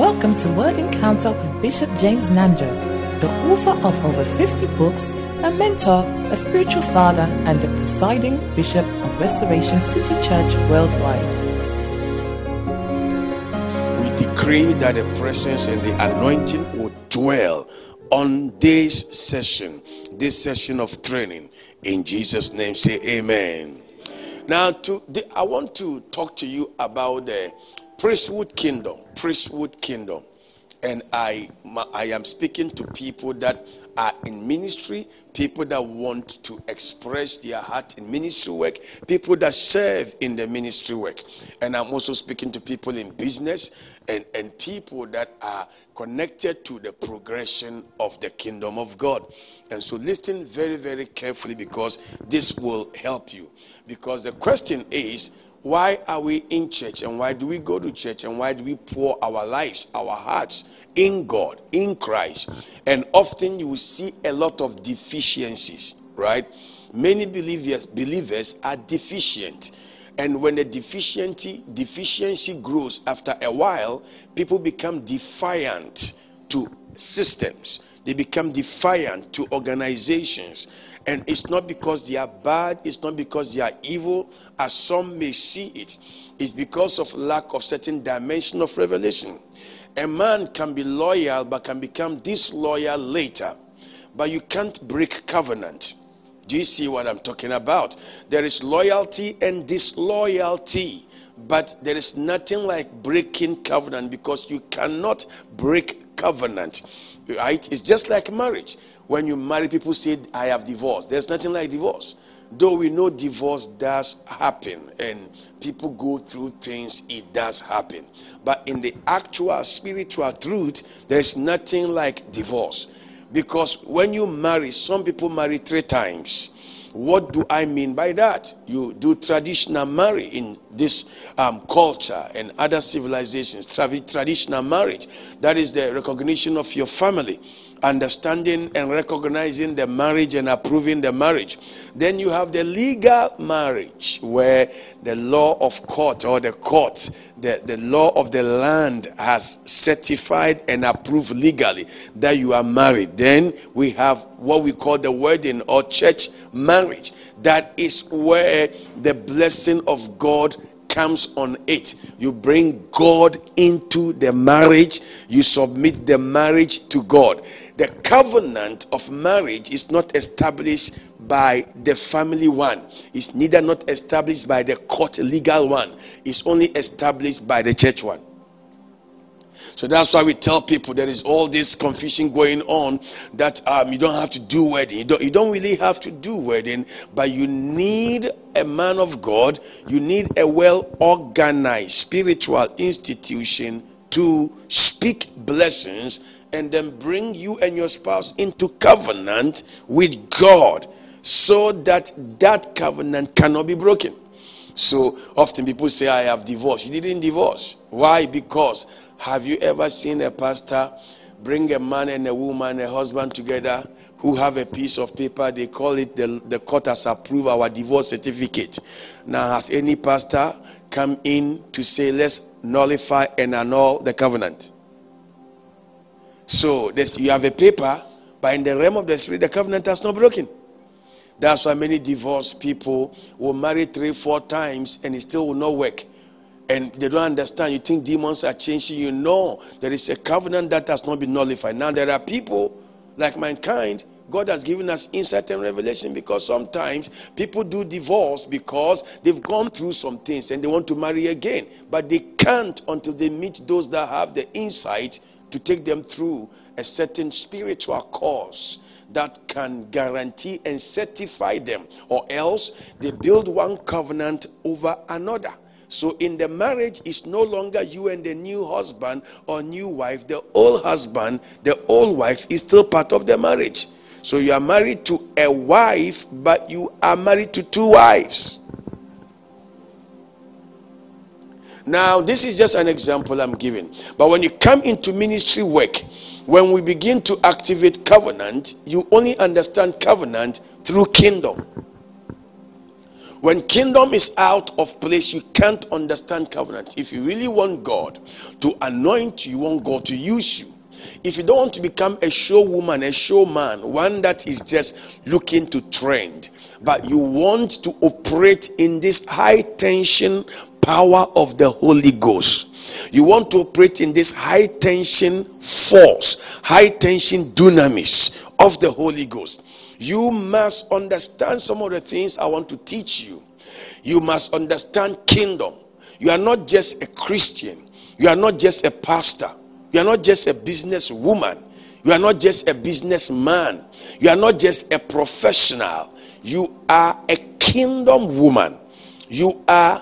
Welcome to Word Encounter with Bishop James Nando, the author of over 50 books, a mentor, a spiritual father, and the presiding bishop of Restoration City Church worldwide. We decree that the presence and the anointing will dwell on this session, this session of training. In Jesus' name, say amen. Now, to the, I want to talk to you about the priesthood kingdom. Priesthood kingdom. And I, I am speaking to people that are in ministry, people that want to express their heart in ministry work, people that serve in the ministry work. And I'm also speaking to people in business and, and people that are connected to the progression of the kingdom of God. And so listen very, very carefully because this will help you. Because the question is, why are we in church and why do we go to church and why do we pour our lives, our hearts in God, in Christ? And often you will see a lot of deficiencies, right? Many believers believers are deficient. And when the deficiency deficiency grows after a while, people become defiant to systems. They become defiant to organizations and it's not because they are bad, it's not because they are evil, as some may see it. It's because of lack of certain dimension of revelation. A man can be loyal but can become disloyal later. But you can't break covenant. Do you see what I'm talking about? There is loyalty and disloyalty, but there is nothing like breaking covenant because you cannot break covenant. Right? It's just like marriage. When you marry, people say, I have divorced. There's nothing like divorce. Though we know divorce does happen and people go through things, it does happen. But in the actual spiritual truth, there's nothing like divorce. Because when you marry, some people marry three times. What do I mean by that? You do traditional marriage in this um, culture and other civilizations. traditional marriage, that is the recognition of your family understanding and recognizing the marriage and approving the marriage. Then you have the legal marriage, where the law of court or the court, the, the law of the land has certified and approved legally that you are married. Then we have what we call the wedding or church marriage. That is where the blessing of God comes on it. You bring God into the marriage, you submit the marriage to God. The covenant of marriage is not established by the family one, it's neither not established by the court legal one, it's only established by the church one. So that's why we tell people there is all this confusion going on that um, you don't have to do wedding. You don't, you don't really have to do wedding, but you need a man of God. You need a well organized spiritual institution to speak blessings and then bring you and your spouse into covenant with God so that that covenant cannot be broken. So often people say, I have divorced. You didn't divorce. Why? Because have you ever seen a pastor bring a man and a woman, a husband together who have a piece of paper? They call it the, the court has approved our divorce certificate. Now, has any pastor come in to say, let's nullify and annul the covenant? So, you have a paper, but in the realm of the spirit, the covenant has not broken. That's why many divorced people will marry three, four times and it still will not work and they don't understand. You think demons are changing. You know there is a covenant that has not been nullified. Now there are people like mankind. God has given us insight and revelation because sometimes people do divorce because they've gone through some things and they want to marry again, but they can't until they meet those that have the insight to take them through a certain spiritual course that can guarantee and certify them, or else they build one covenant over another. So in the marriage, it's no longer you and the new husband or new wife. The old husband, the old wife is still part of the marriage. So you are married to a wife, but you are married to two wives. Now, this is just an example I'm giving. But when you come into ministry work, when we begin to activate covenant, you only understand covenant through kingdom. When kingdom is out of place, you can't understand covenant. If you really want God to anoint you, you want God to use you. If you don't want to become a show woman, a show man, one that is just looking to trend, but you want to operate in this high tension power of the Holy Ghost. You want to operate in this high tension force, high tension dunamis of the Holy Ghost. You must understand some of the things I want to teach you. You must understand kingdom. You are not just a Christian. You are not just a pastor. You are not just a business woman. You are not just a businessman. You are not just a professional. You are a kingdom woman. You are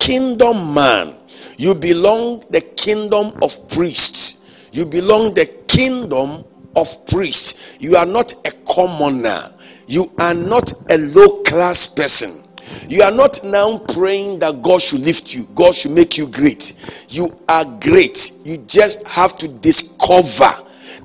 kingdom man. You belong the kingdom of priests. You belong the kingdom of priests. You are not a commoner. You are not a low class person. You are not now praying that God should lift you, God should make you great. You are great. You just have to discover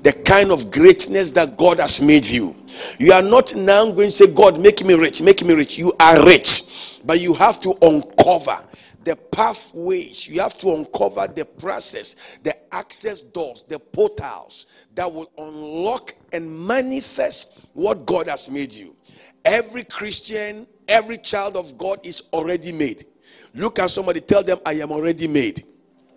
the kind of greatness that God has made you. You are not now going to say, God, make me rich, make me rich. You are rich, but you have to uncover the pathways, you have to uncover the process, the access doors, the portals that will unlock and manifest what God has made you. Every Christian, every child of God is already made. Look at somebody, tell them, I am already made.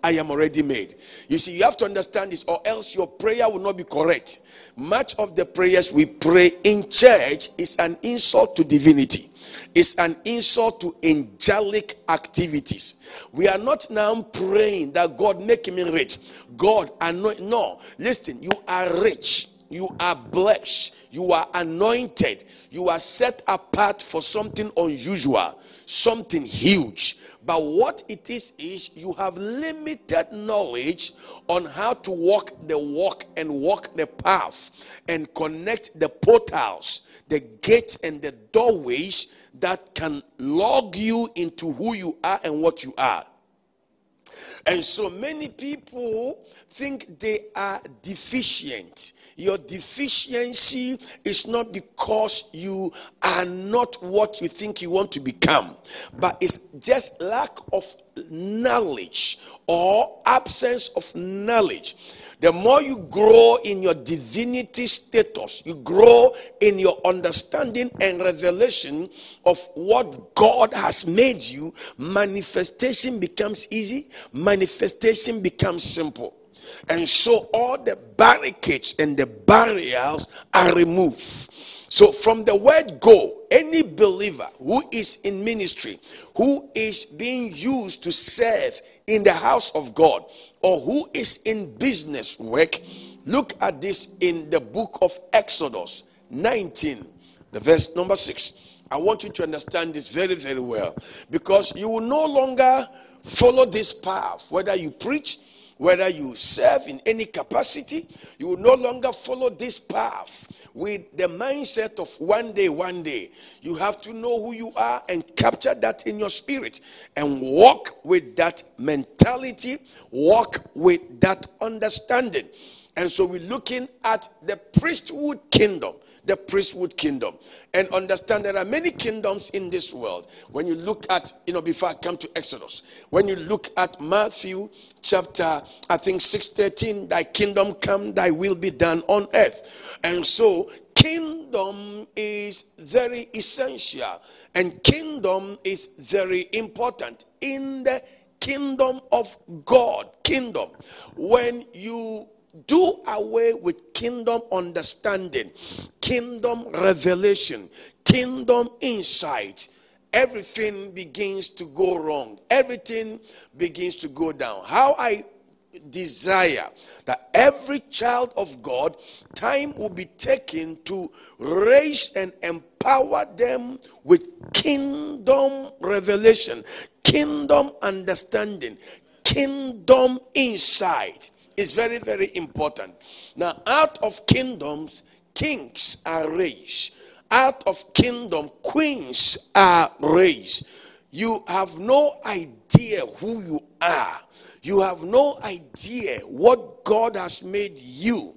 I am already made. You see, you have to understand this, or else your prayer will not be correct. Much of the prayers we pray in church is an insult to divinity is an insult to angelic activities. We are not now praying that God make me rich. God anoint. No, listen, you are rich. You are blessed. You are anointed. You are set apart for something unusual, something huge. But what it is, is you have limited knowledge on how to walk the walk and walk the path and connect the portals, the gates, and the doorways that can log you into who you are and what you are. And so many people think they are deficient. Your deficiency is not because you are not what you think you want to become, but it's just lack of knowledge or absence of knowledge. The more you grow in your divinity status, you grow in your understanding and revelation of what God has made you, manifestation becomes easy, manifestation becomes simple. And so all the barricades and the barriers are removed. So, from the word go, any believer who is in ministry, who is being used to serve in the house of God, or who is in business work, look at this in the book of Exodus 19, the verse number 6. I want you to understand this very, very well because you will no longer follow this path, whether you preach, whether you serve in any capacity, you will no longer follow this path with the mindset of one day, one day. You have to know who you are and capture that in your spirit and walk with that mentality, walk with that understanding. And so we're looking at the priesthood kingdom the priesthood kingdom. And understand there are many kingdoms in this world. When you look at you know before i come to exodus when you look at matthew chapter i think 613 thy kingdom come thy will be done on earth. And so kingdom is very essential and kingdom is very important in the kingdom of god kingdom. When you do away with kingdom understanding, kingdom revelation, kingdom insight. Everything begins to go wrong. Everything begins to go down. How I desire that every child of God, time will be taken to raise and empower them with kingdom revelation, kingdom understanding, kingdom insight is very, very important. Now, out of kingdoms, kings are raised. Out of kingdom, queens are raised. You have no idea who you are. You have no idea what God has made you.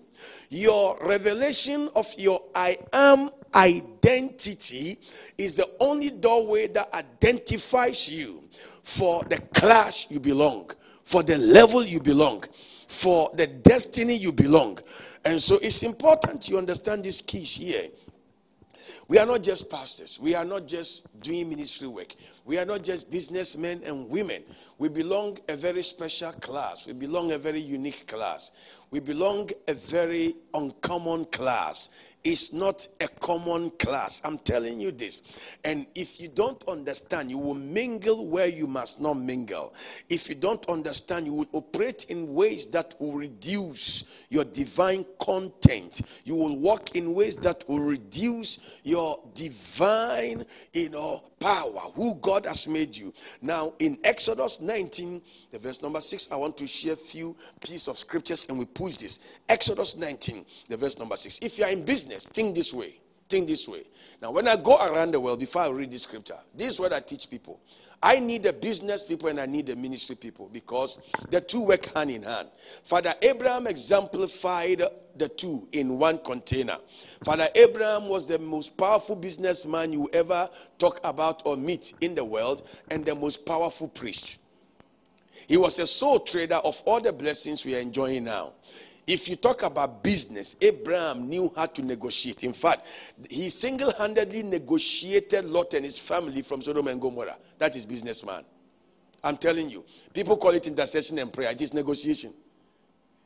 Your revelation of your I am identity is the only doorway that identifies you for the class you belong, for the level you belong, for the destiny you belong. And so it's important you understand these keys here. We are not just pastors. We are not just doing ministry work. We are not just businessmen and women. We belong a very special class. We belong a very unique class. We belong a very uncommon class. It's not a common class. I'm telling you this. And if you don't understand, you will mingle where you must not mingle. If you don't understand, you will operate in ways that will reduce your divine content. You will walk in ways that will reduce your divine, you know, power, who God has made you. Now, in Exodus 19, the verse number 6, I want to share a few pieces of scriptures and we push this. Exodus 19, the verse number 6. If you are in business, think this way. Think this way. Now, when I go around the world, before I read this scripture, this is what I teach people. I need the business people and I need the ministry people because the two work hand in hand. Father Abraham exemplified the two in one container. Father Abraham was the most powerful businessman you ever talk about or meet in the world and the most powerful priest. He was a sole trader of all the blessings we are enjoying now. If you talk about business, Abraham knew how to negotiate. In fact, he single handedly negotiated Lot and his family from Sodom and Gomorrah. That is businessman. I'm telling you. People call it intercession and prayer. It is negotiation.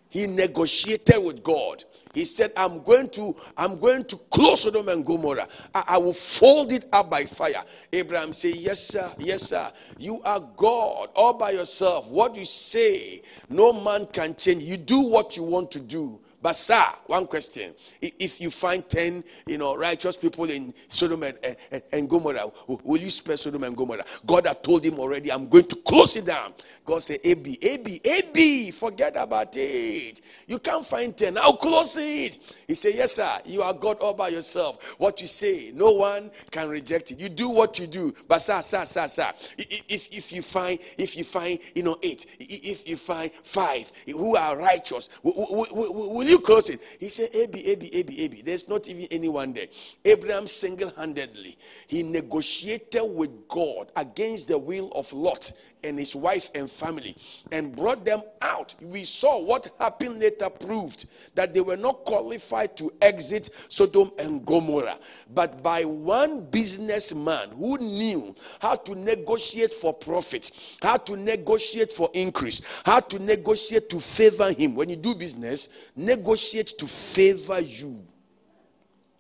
He negotiated with God. He said, I'm going to, I'm going to close Sodom and Gomorrah. I, I, will fold it up by fire. Abraham said, Yes, sir, yes, sir. You are God all by yourself. What you say, no man can change. You do what you want to do. But sir, one question: If you find ten, you know, righteous people in Sodom and, and, and, Gomorrah, will you spare Sodom and Gomorrah? God had told him already, "I'm going to close it down." God said, "Ab, Ab, Ab, forget about it. You can't find ten. I'll close it." He said, "Yes, sir. You are God all by yourself. What you say, no one can reject it. You do what you do. But sir, sir, sir, sir, if if you find if you find you know eight, if you find five who are righteous, will, will, will you close it? He said, Abi, Abi, Abi, Abi. There's not even anyone there. Abraham single handedly, he negotiated with God against the will of Lot and his wife and family and brought them out. We saw what happened later proved that they were not qualified to exit Sodom and Gomorrah. But by one businessman who knew how to negotiate for profit, how to negotiate for increase, how to negotiate to favor him. When you do business, negotiate to favor you.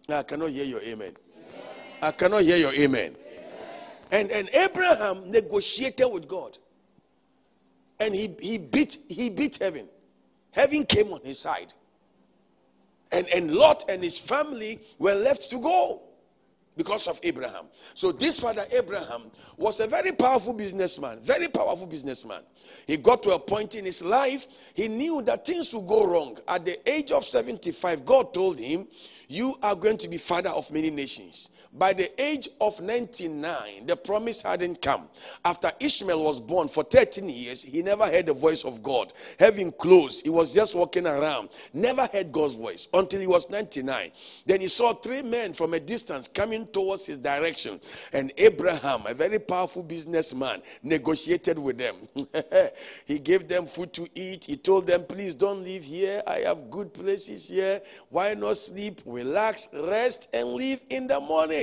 I cannot hear your amen. I cannot hear your amen. And, and Abraham negotiated with God. And he, he beat he beat heaven. Heaven came on his side. And, and Lot and his family were left to go because of Abraham. So this father Abraham was a very powerful businessman, very powerful businessman. He got to a point in his life, he knew that things would go wrong. At the age of 75, God told him, You are going to be father of many nations. By the age of 99, the promise hadn't come. After Ishmael was born for 13 years, he never heard the voice of God. Having clothes, he was just walking around. Never heard God's voice until he was 99. Then he saw three men from a distance coming towards his direction. And Abraham, a very powerful businessman, negotiated with them. he gave them food to eat. He told them, Please don't leave here. I have good places here. Why not sleep, relax, rest, and leave in the morning?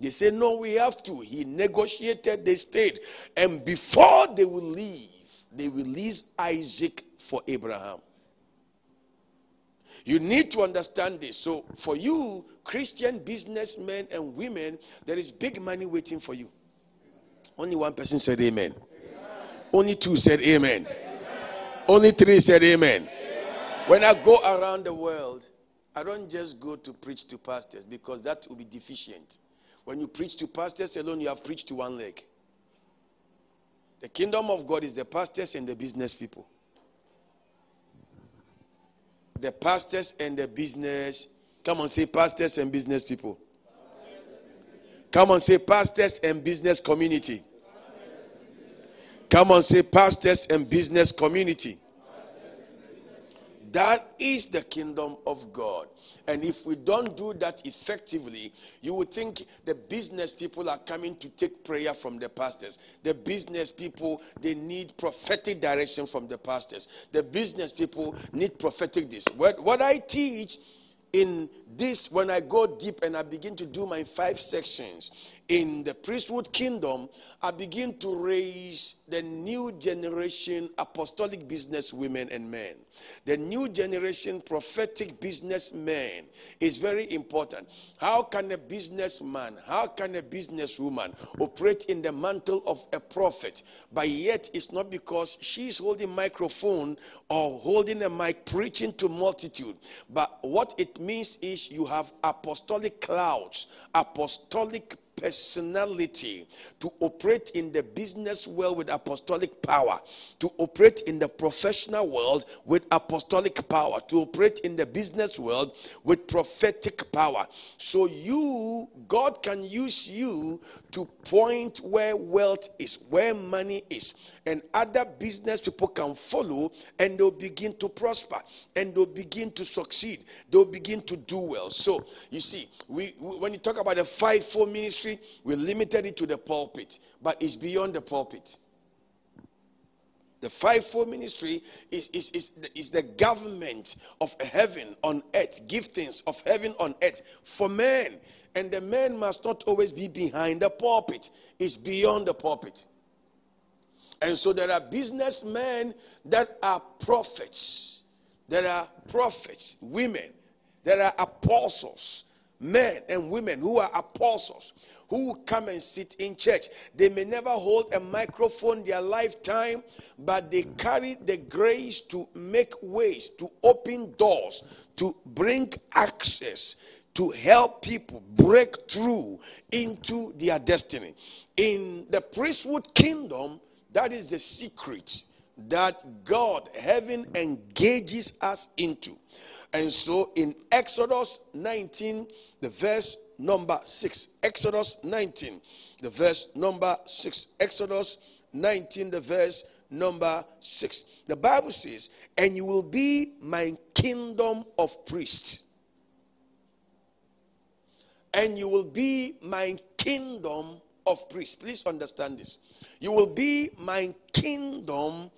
They say, No, we have to. He negotiated, they stayed. And before they will leave, they released Isaac for Abraham. You need to understand this. So, for you, Christian businessmen and women, there is big money waiting for you. Only one person said amen. amen. Only two said amen. amen. Only three said amen. amen. When I go around the world, I don't just go to preach to pastors because that will be deficient. When you preach to pastors alone, you have preached to one leg. The kingdom of God is the pastors and the business people. The pastors and the business. Come on, say pastors and business people. Come on, say pastors and business community. Come on, say pastors and business community. That is the kingdom of God. And if we don't do that effectively, you would think the business people are coming to take prayer from the pastors. The business people, they need prophetic direction from the pastors. The business people need prophetic this. What, what I teach in this, when I go deep and I begin to do my five sections in the priesthood kingdom, I begin to raise the new generation apostolic business women and men. The new generation prophetic businessmen is very important. How can a businessman, how can a businesswoman operate in the mantle of a prophet, but yet it's not because she's holding microphone or holding a mic preaching to multitude, but what it means is you have apostolic clouds, apostolic personality to operate in the business world with apostolic power, to operate in the professional world with apostolic power, to operate in the business world with prophetic power. So you, God can use you to point where wealth is, where money is and other business people can follow and they'll begin to prosper and they'll begin to succeed they'll begin to do well so you see we, we when you talk about the five-fold ministry we limited it to the pulpit but it's beyond the pulpit the fivefold ministry is, is, is, is the government of heaven on earth, giftings of heaven on earth for men. And the men must not always be behind the pulpit, it's beyond the pulpit. And so there are businessmen that are prophets. There are prophets, women. There are apostles, men and women who are apostles who come and sit in church. They may never hold a microphone their lifetime, but they carry the grace to make ways, to open doors, to bring access, to help people break through into their destiny. In the priesthood kingdom, that is the secret that God, heaven, engages us into. And so in Exodus 19, the verse number 6, Exodus 19, the verse number 6, Exodus 19, the verse number 6. The Bible says, And you will be my kingdom of priests. And you will be my kingdom of priests. Please understand this. You will be my kingdom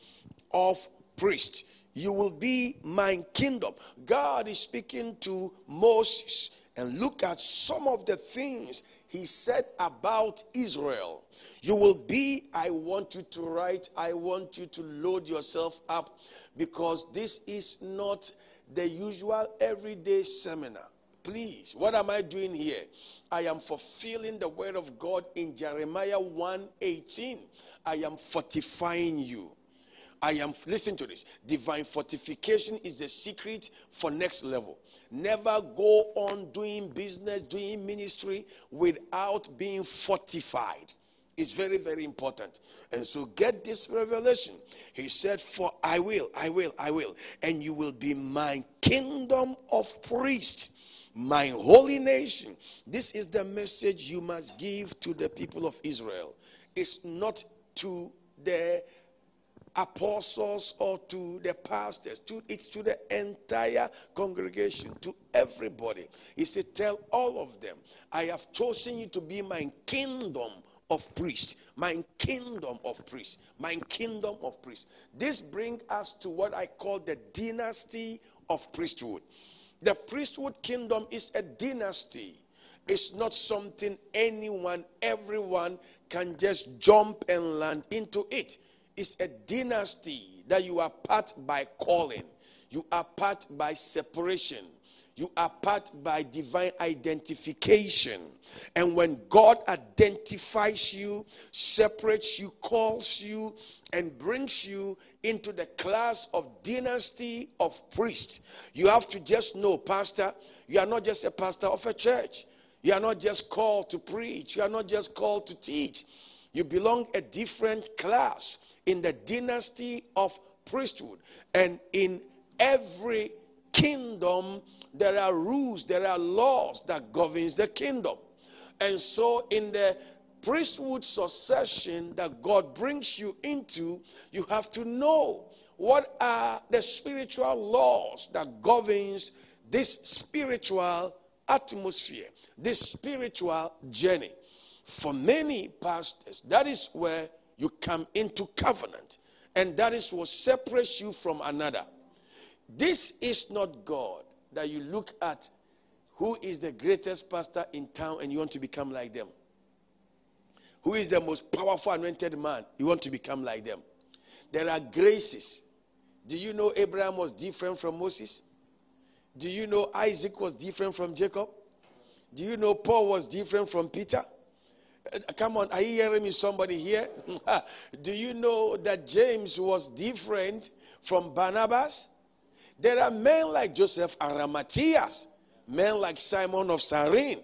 of priests. You will be my kingdom. God is speaking to Moses. And look at some of the things he said about Israel. You will be, I want you to write, I want you to load yourself up because this is not the usual everyday seminar. Please, what am I doing here? I am fulfilling the word of God in Jeremiah 1:18. I am fortifying you. I am listen to this. Divine fortification is the secret for next level. Never go on doing business, doing ministry without being fortified. It's very, very important. And so get this revelation. He said, For I will, I will, I will, and you will be my kingdom of priests my holy nation. This is the message you must give to the people of Israel. It's not to the apostles or to the pastors, to, it's to the entire congregation, to everybody. He said, Tell all of them, I have chosen you to be my kingdom of priests, my kingdom of priests, my kingdom of priests. This brings us to what I call the dynasty of priesthood. The priesthood kingdom is a dynasty. It's not something anyone, everyone can just jump and land into it. It's a dynasty that you are part by calling, you are part by separation, you are part by divine identification. And when God identifies you, separates you, calls you, and brings you into the class of dynasty of priests, you have to just know, Pastor, you are not just a pastor of a church. You are not just called to preach. You are not just called to teach. You belong a different class in the dynasty of priesthood. And in every kingdom, there are rules, there are laws that governs the kingdom. And so in the priesthood succession that God brings you into, you have to know what are the spiritual laws that governs this spiritual atmosphere, this spiritual journey. For many pastors, that is where you come into covenant, and that is what separates you from another. This is not God that you look at who is the greatest pastor in town and you want to become like them. Who is the most powerful anointed man? You want to become like them. There are graces. Do you know Abraham was different from Moses? Do you know Isaac was different from Jacob? Do you know Paul was different from Peter? Uh, come on, are you hearing me? Somebody here? Do you know that James was different from Barnabas? There are men like Joseph Arimatheus, men like Simon of Cyrene.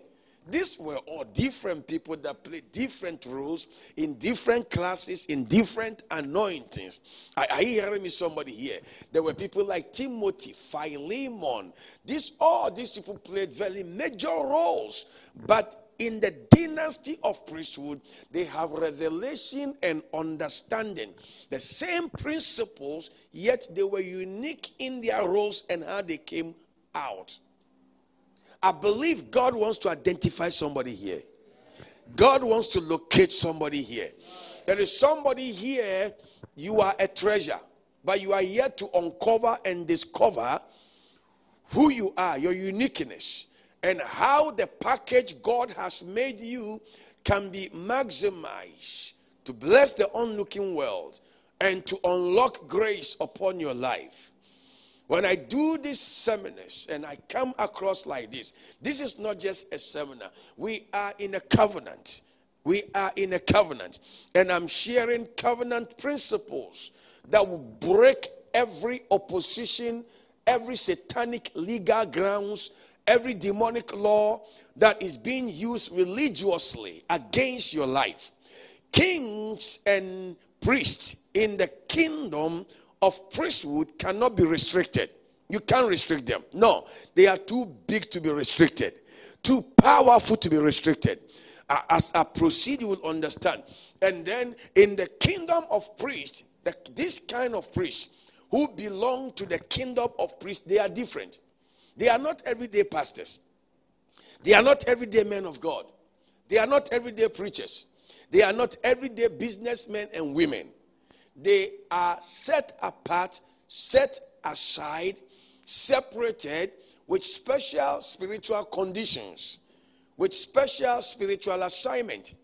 These were all different people that played different roles in different classes, in different anointings. Are, are you hearing me? Somebody here. There were people like Timothy, Philemon. These all these people played very major roles, but in the dynasty of priesthood, they have revelation and understanding. The same principles, yet they were unique in their roles and how they came out. I believe God wants to identify somebody here. God wants to locate somebody here. There is somebody here, you are a treasure, but you are yet to uncover and discover who you are, your uniqueness and how the package God has made you can be maximized to bless the onlooking world and to unlock grace upon your life. When I do these seminars and I come across like this, this is not just a seminar. We are in a covenant. We are in a covenant. And I'm sharing covenant principles that will break every opposition, every satanic legal grounds every demonic law that is being used religiously against your life. Kings and priests in the kingdom of priesthood cannot be restricted. You can't restrict them. No, they are too big to be restricted, too powerful to be restricted. As I proceed, you will understand. And then in the kingdom of priests, this kind of priests who belong to the kingdom of priests, they are different. They are not everyday pastors. They are not everyday men of God. They are not everyday preachers. They are not everyday businessmen and women. They are set apart, set aside, separated with special spiritual conditions, with special spiritual assignment,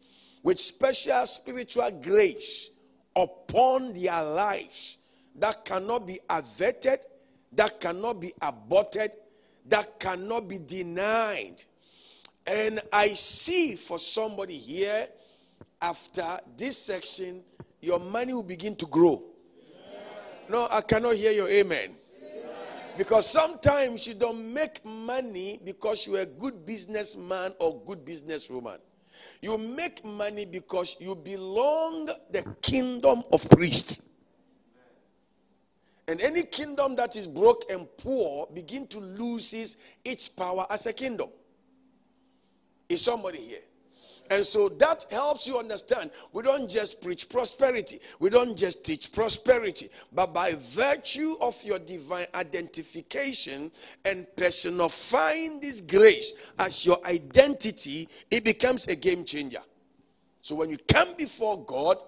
with special spiritual grace upon their lives that cannot be averted, that cannot be aborted, that cannot be denied. And I see for somebody here, after this section, your money will begin to grow. No, I cannot hear your amen. Because sometimes you don't make money because you're a good businessman or good businesswoman. You make money because you belong the kingdom of priests. And any kingdom that is broke and poor begin to loses its power as a kingdom. Is somebody here? And so that helps you understand. We don't just preach prosperity. We don't just teach prosperity. But by virtue of your divine identification and personifying this grace as your identity, it becomes a game changer. So when you come before God,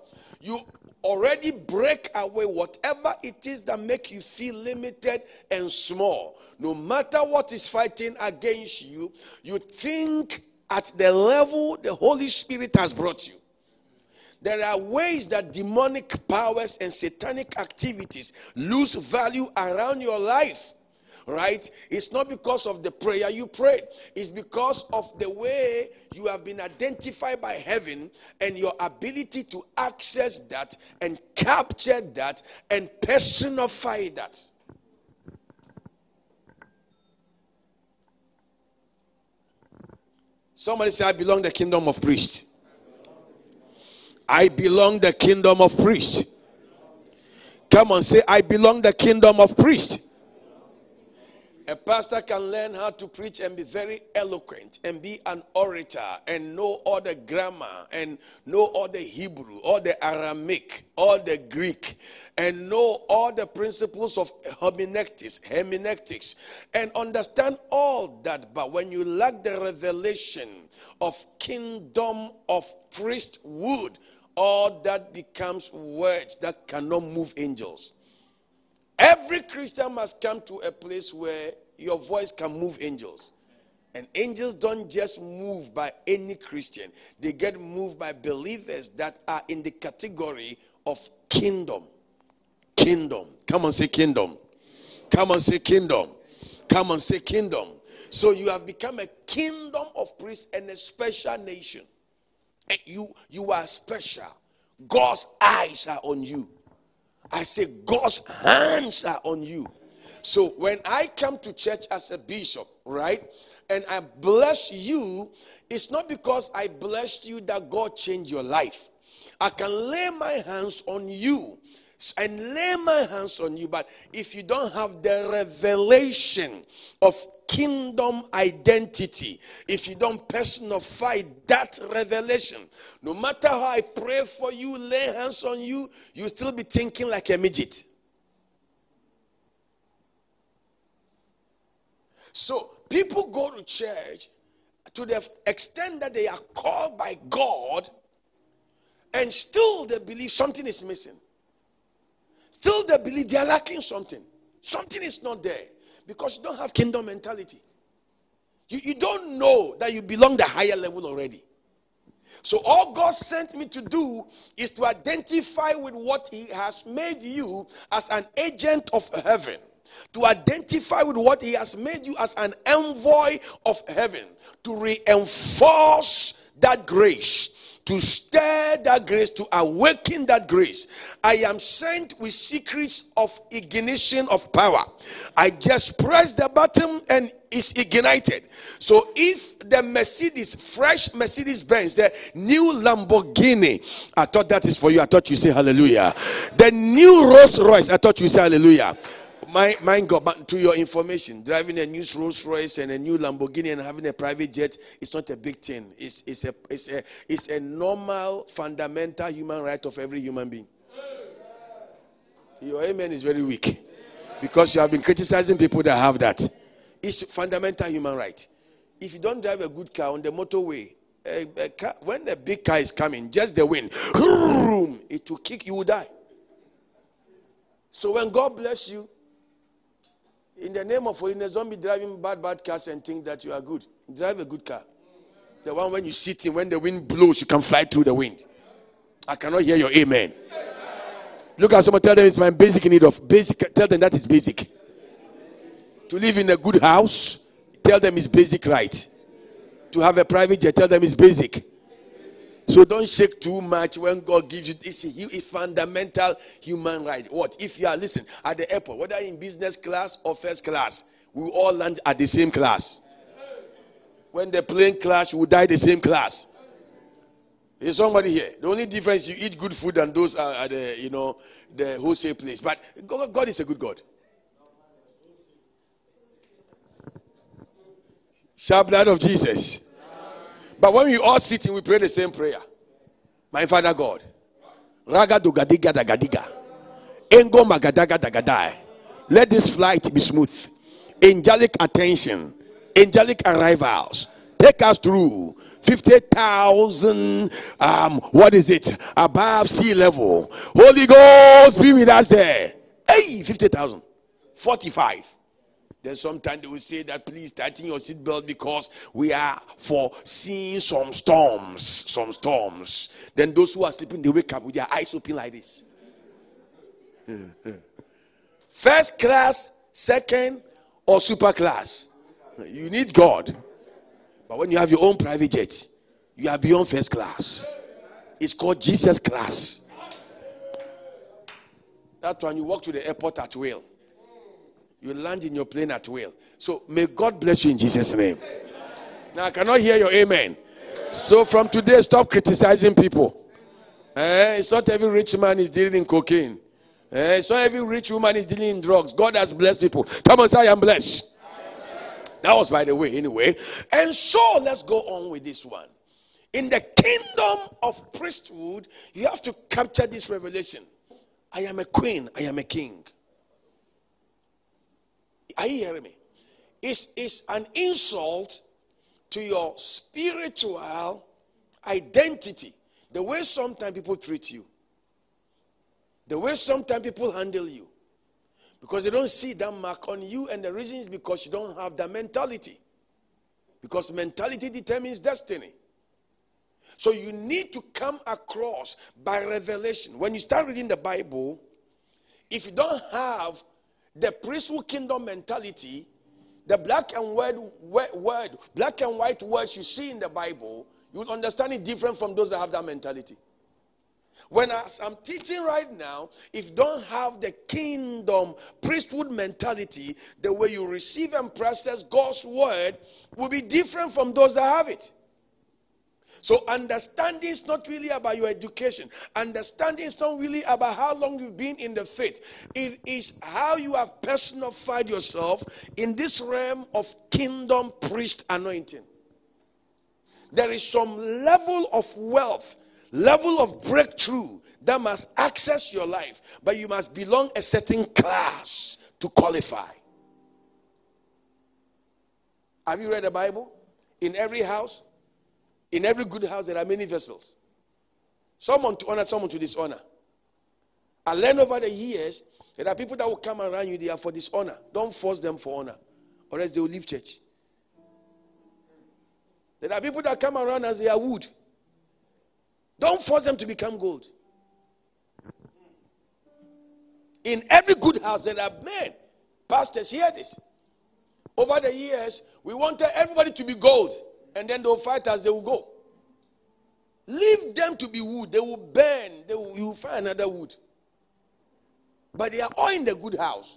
you already break away whatever it is that make you feel limited and small. No matter what is fighting against you you think at the level the holy spirit has brought you. There are ways that demonic powers and satanic activities lose value around your life right? It's not because of the prayer you prayed, it's because of the way you have been identified by heaven and your ability to access that and capture that and personify that. Somebody say, I belong the kingdom of priests. I belong the kingdom of priests. Come on, say, I belong the kingdom of priests. A pastor can learn how to preach and be very eloquent and be an orator and know all the grammar and know all the Hebrew, all the Aramaic, all the Greek, and know all the principles of hermeneutics, hermeneutics, and understand all that. But when you lack the revelation of kingdom of priesthood, all that becomes words that cannot move angels. Every Christian must come to a place where your voice can move angels. And angels don't just move by any Christian, they get moved by believers that are in the category of kingdom. Kingdom. Come on, say kingdom. Come on, say kingdom. Come on, say kingdom. So you have become a kingdom of priests and a special nation. And you, you are special. God's eyes are on you. I say, God's hands are on you. So when I come to church as a bishop, right, and I bless you, it's not because I blessed you that God changed your life. I can lay my hands on you and lay my hands on you. But if you don't have the revelation of kingdom identity, if you don't personify that revelation, no matter how I pray for you, lay hands on you, you still be thinking like a midget. So people go to church to the extent that they are called by God, and still they believe something is missing. Still they believe they are lacking something. Something is not there because you don't have kingdom mentality. You, you don't know that you belong the higher level already. So all God sent me to do is to identify with what He has made you as an agent of heaven. To identify with what He has made you as an envoy of heaven. To reinforce that grace to stir that grace, to awaken that grace. I am sent with secrets of ignition of power. I just press the button and it's ignited. So if the Mercedes, fresh Mercedes Benz, the new Lamborghini, I thought that is for you. I thought you say hallelujah. The new Rolls Royce, I thought you say hallelujah my, my God, but to your information, driving a new Rolls Royce and a new Lamborghini and having a private jet is not a big thing. It's, it's, a, it's, a, it's a normal, fundamental human right of every human being. Your amen is very weak because you have been criticizing people that have that. It's fundamental human right. If you don't drive a good car on the motorway, a, a car, when a big car is coming, just the wind, it will kick you, will die. So when God bless you, in the name of holiness, don't be driving bad, bad cars and think that you are good. Drive a good car. The one when you sit in, when the wind blows, you can fly through the wind. I cannot hear your amen. Look at someone, tell them it's my basic need of basic. Tell them that is basic. To live in a good house, tell them it's basic right. To have a private jet, tell them it's basic. So don't shake too much when God gives you. It's a, fundamental human right. What if you are listen at the airport, whether in business class or first class, we all land at the same class. When the plane crash, we die the same class. Is somebody here? The only difference you eat good food than those are at the you know the wholesale place. But God, God is a good God. Sharp blood of Jesus. But when we all sit and we pray the same prayer, my Father God, Raga gadiga dagadiga, Engo magadaga dagadai. Let this flight be smooth. Angelic attention, angelic arrivals. Take us through 50,000, um, what is it? Above sea level. Holy Ghost, be with us there. Hey, 50,000. 45. Then sometimes they will say that please tighten your seatbelt because we are foreseeing some storms. Some storms. Then those who are sleeping, they wake up with their eyes open like this. First class, second, or super class. You need God. But when you have your own private jet, you are beyond first class. It's called Jesus class. That one you walk to the airport at will. You land in your plane at will. So may God bless you in Jesus' name. Now I cannot hear your amen. So from today, stop criticizing people. Eh, it's not every rich man is dealing in cocaine. Eh, it's not every rich woman is dealing in drugs. God has blessed people. Come on, say I am blessed. That was by the way, anyway. And so let's go on with this one. In the kingdom of priesthood, you have to capture this revelation. I am a queen, I am a king. Are you hearing me? It's, it's an insult to your spiritual identity. The way sometimes people treat you, the way sometimes people handle you, because they don't see that mark on you, and the reason is because you don't have that mentality. Because mentality determines destiny. So you need to come across by revelation. When you start reading the Bible, if you don't have the priesthood kingdom mentality, the black and white word, black and white words you see in the Bible, you will understand it different from those that have that mentality. When I'm teaching right now, if you don't have the kingdom priesthood mentality, the way you receive and process God's word will be different from those that have it. So, understanding is not really about your education. Understanding is not really about how long you've been in the faith. It is how you have personified yourself in this realm of kingdom priest anointing. There is some level of wealth, level of breakthrough that must access your life, but you must belong a certain class to qualify. Have you read the Bible? In every house, in every good house, there are many vessels. Someone to honor, someone to dishonor. I learned over the years there are people that will come around you, they are for dishonor. Don't force them for honor, or else they will leave church. There are people that come around as they are wood. Don't force them to become gold. In every good house, there are men, pastors, hear this. Over the years, we wanted everybody to be gold and then they'll fight as they will go. Leave them to be wood. They will burn. They will, you will find another wood. But they are all in the good house.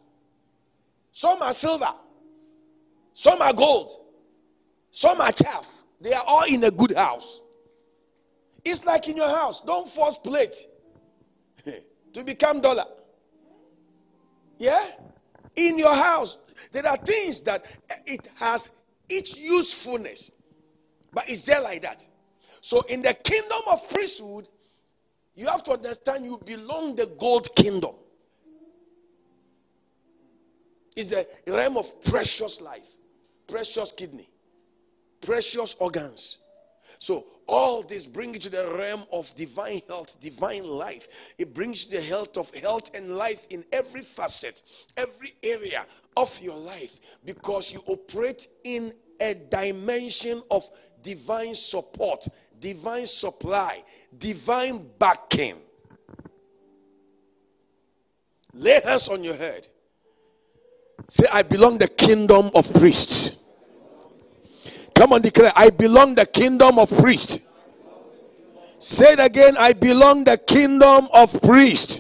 Some are silver. Some are gold. Some are chaff. They are all in a good house. It's like in your house. Don't force plate to become dollar. Yeah? In your house, there are things that it has its usefulness. But it's there like that. So in the kingdom of priesthood, you have to understand you belong the gold kingdom. It's a realm of precious life, precious kidney, precious organs. So all this brings you to the realm of divine health, divine life. It brings the health of health and life in every facet, every area of your life, because you operate in a dimension of divine support, divine supply, divine backing. Lay hands on your head. Say, I belong the kingdom of priests. Come on, declare, I belong the kingdom of priests. Say it again, I belong the kingdom of priests.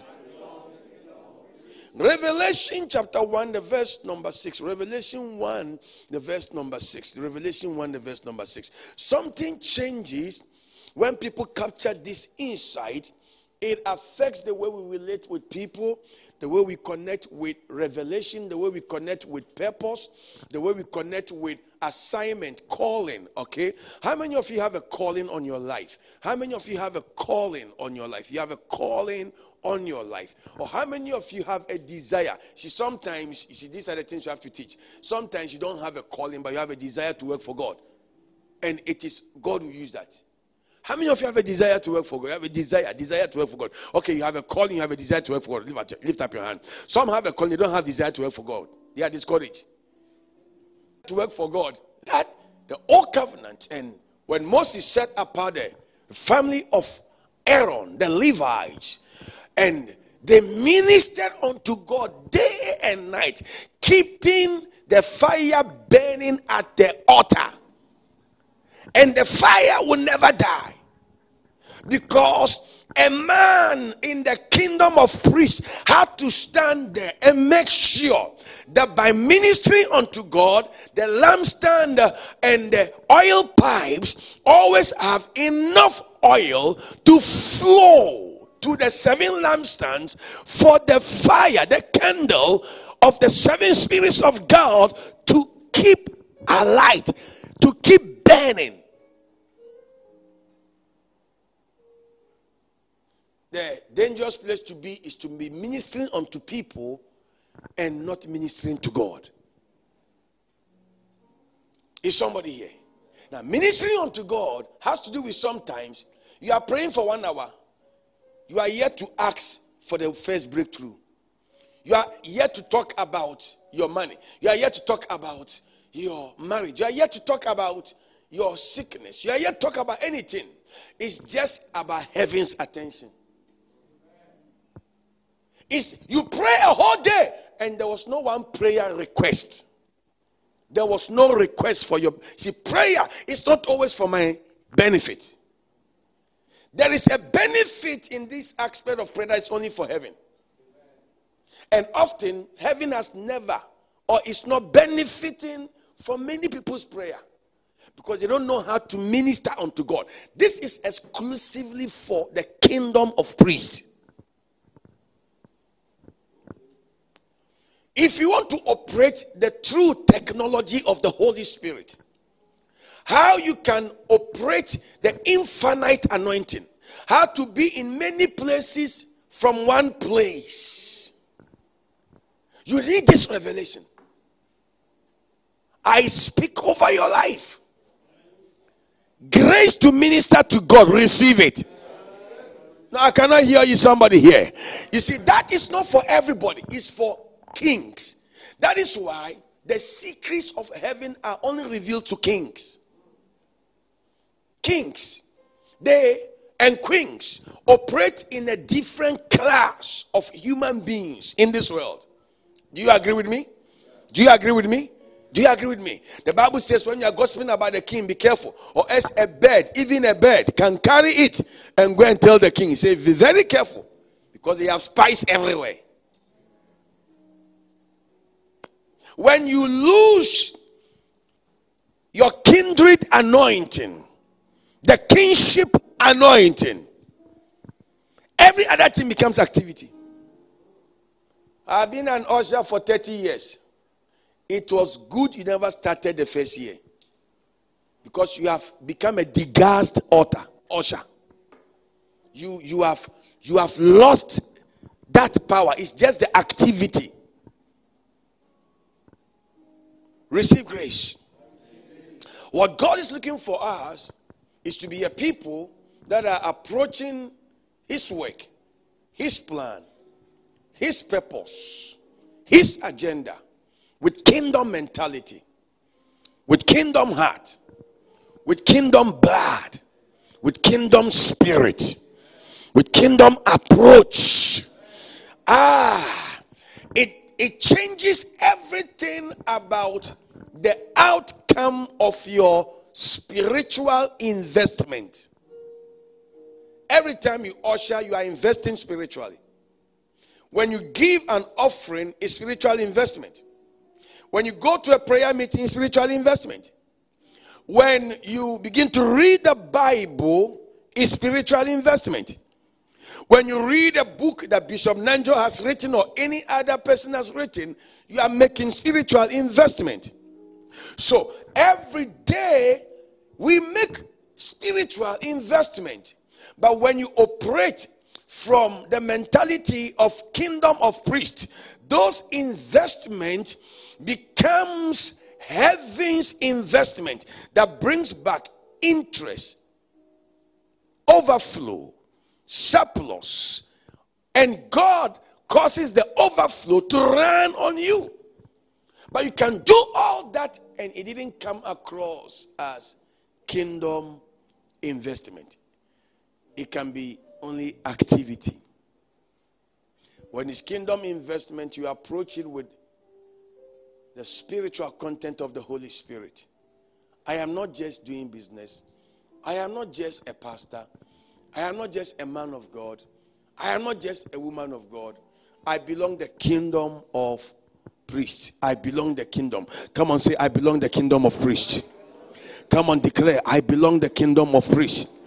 Revelation chapter 1, the verse number 6. Revelation 1, the verse number 6. Revelation 1, the verse number 6. Something changes when people capture this insight. It affects the way we relate with people, the way we connect with revelation, the way we connect with purpose, the way we connect with assignment, calling. Okay? How many of you have a calling on your life? How many of you have a calling on your life? You have a calling on your life? Or how many of you have a desire? See, sometimes, you see, these are the things you have to teach. Sometimes you don't have a calling, but you have a desire to work for God. And it is God who use that. How many of you have a desire to work for God? You have a desire, desire to work for God. Okay, you have a calling, you have a desire to work for God. Lift up, lift up your hand. Some have a calling, they don't have desire to work for God. They are discouraged. To work for God. That the old covenant and when Moses set apart the family of Aaron, the Levites, and they ministered unto God day and night, keeping the fire burning at the altar. And the fire will never die. Because a man in the kingdom of priests had to stand there and make sure that by ministering unto God, the lampstand and the oil pipes always have enough oil to flow to the seven lampstands for the fire, the candle of the seven spirits of God to keep alight, to keep burning. The dangerous place to be is to be ministering unto people and not ministering to God. Is somebody here? Now, ministering unto God has to do with sometimes you are praying for one hour, you are yet to ask for the first breakthrough. You are yet to talk about your money. You are yet to talk about your marriage. You are yet to talk about your sickness. You are yet to talk about anything. It's just about heaven's attention. It's you pray a whole day and there was no one prayer request. There was no request for your see prayer is not always for my benefit. There is a benefit in this aspect of prayer that is only for heaven. And often heaven has never or is not benefiting from many people's prayer because they don't know how to minister unto God. This is exclusively for the kingdom of priests. If you want to operate the true technology of the Holy Spirit, how you can operate the infinite anointing, how to be in many places from one place. You need this revelation. I speak over your life. Grace to minister to God, receive it. Now I cannot hear you, somebody here. You see, that is not for everybody, it's for kings. That is why the secrets of heaven are only revealed to kings. Kings, they and queens operate in a different class of human beings in this world. Do you agree with me? Do you agree with me? Do you agree with me? The Bible says when you are gossiping about the king, be careful, or else a bird, even a bird, can carry it and go and tell the king. Say, be very careful because they have spies everywhere. When you lose your kindred anointing, the kingship anointing, every other thing becomes activity. I've been an usher for 30 years. It was good you never started the first year because you have become a degassed altar, usher. You, you, have, you have lost that power. It's just the activity. receive grace. What God is looking for us is to be a people that are approaching His work, His plan, His purpose, His agenda with kingdom mentality, with kingdom heart, with kingdom blood, with kingdom spirit, with kingdom approach. Ah, it it changes everything about the outcome of your spiritual investment. Every time you usher, you are investing spiritually. When you give an offering, it's spiritual investment. When you go to a prayer meeting, spiritual investment. When you begin to read the Bible, it's spiritual investment. When you read a book that Bishop Nanjo has written or any other person has written, you are making spiritual investment. So every day we make spiritual investment. But when you operate from the mentality of kingdom of priests, those investment becomes heaven's investment that brings back interest, overflow, surplus, and God causes the overflow to run on you. But you can do all that and it didn't come across as kingdom investment. It can be only activity. When it's kingdom investment, you approach it with the spiritual content of the Holy Spirit. I am not just doing business. I am not just a pastor. I am not just a man of God. I am not just a woman of God. I belong the kingdom of priests. I belong the kingdom. Come on, say, I belong the kingdom of priests. Come on, declare, I belong the kingdom of priests.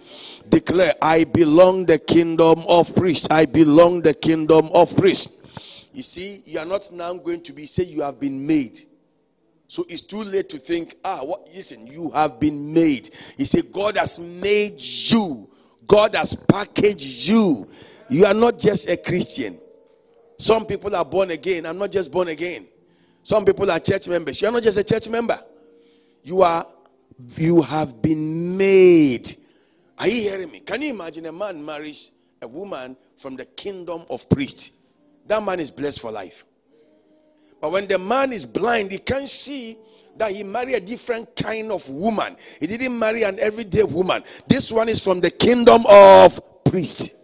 Declare, I belong the kingdom of priests. I belong the kingdom of priests. You see, you are not now going to be say you have been made. So it's too late to think, ah, what listen, you have been made. He said, God has made you. God has packaged you. You are not just a Christian. Some people are born again. I'm not just born again. Some people are church members. You are not just a church member. You are you have been made. Are you hearing me? Can you imagine a man marries a woman from the kingdom of priest? That man is blessed for life. But when the man is blind, he can't see that he married a different kind of woman. He didn't marry an everyday woman. This one is from the kingdom of priest.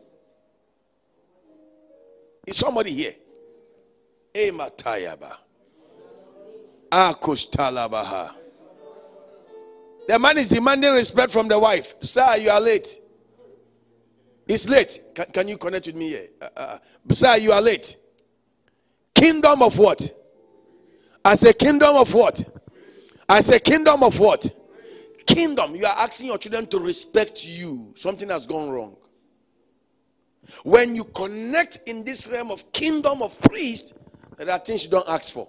Is somebody here? Ematayaba. The man is demanding respect from the wife. Sir, you are late. It's late. Can, can you connect with me here? Uh, uh, sir, you are late. Kingdom of what? I say, kingdom of what? I say, kingdom of what? Kingdom. You are asking your children to respect you. Something has gone wrong. When you connect in this realm of kingdom of priest, there are things you don't ask for.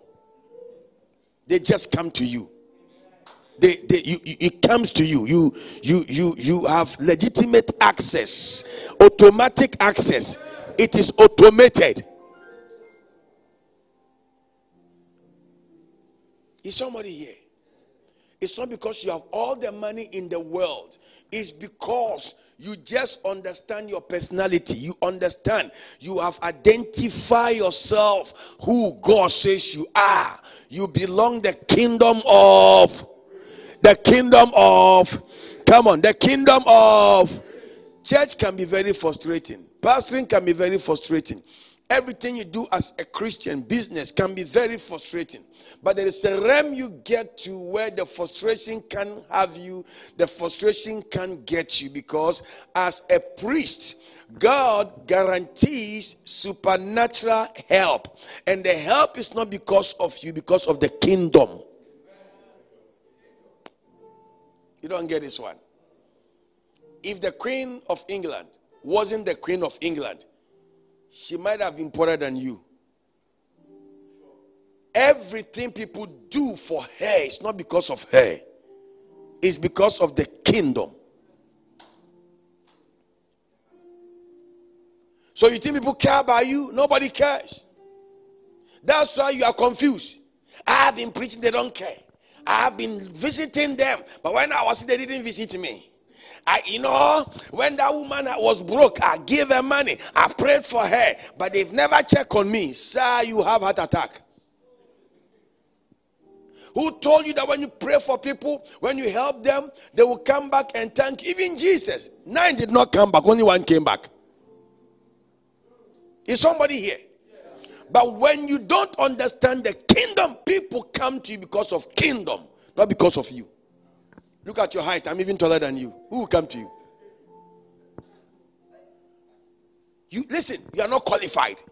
They just come to you they, they, you, it comes to you. You, you, you, you have legitimate access, automatic access. It is automated. Is somebody here? It's not because you have all the money in the world. It's because you just understand your personality. You understand. You have identified yourself who God says you are. You belong the kingdom of the kingdom of, come on, the kingdom of church can be very frustrating. Pastoring can be very frustrating. Everything you do as a Christian business can be very frustrating. But there is a realm you get to where the frustration can have you, the frustration can get you because as a priest, God guarantees supernatural help. And the help is not because of you, because of the kingdom. You don't get this one. If the Queen of England wasn't the Queen of England, she might have been poorer than you. Everything people do for her is not because of her, it's because of the kingdom. So you think people care about you? Nobody cares. That's why you are confused. I have been preaching, they don't care. I have been visiting them, but when I was they didn't visit me. I, you know, when that woman was broke, I gave her money. I prayed for her, but they've never checked on me. Sir, you have heart attack. Who told you that when you pray for people, when you help them, they will come back and thank you? Even Jesus, nine did not come back, only one came back. Is somebody here? But when you don't understand the kingdom, people come to you because of kingdom, not because of you. Look at your height. I'm even taller than you. Who will come to you? You listen, you are not qualified.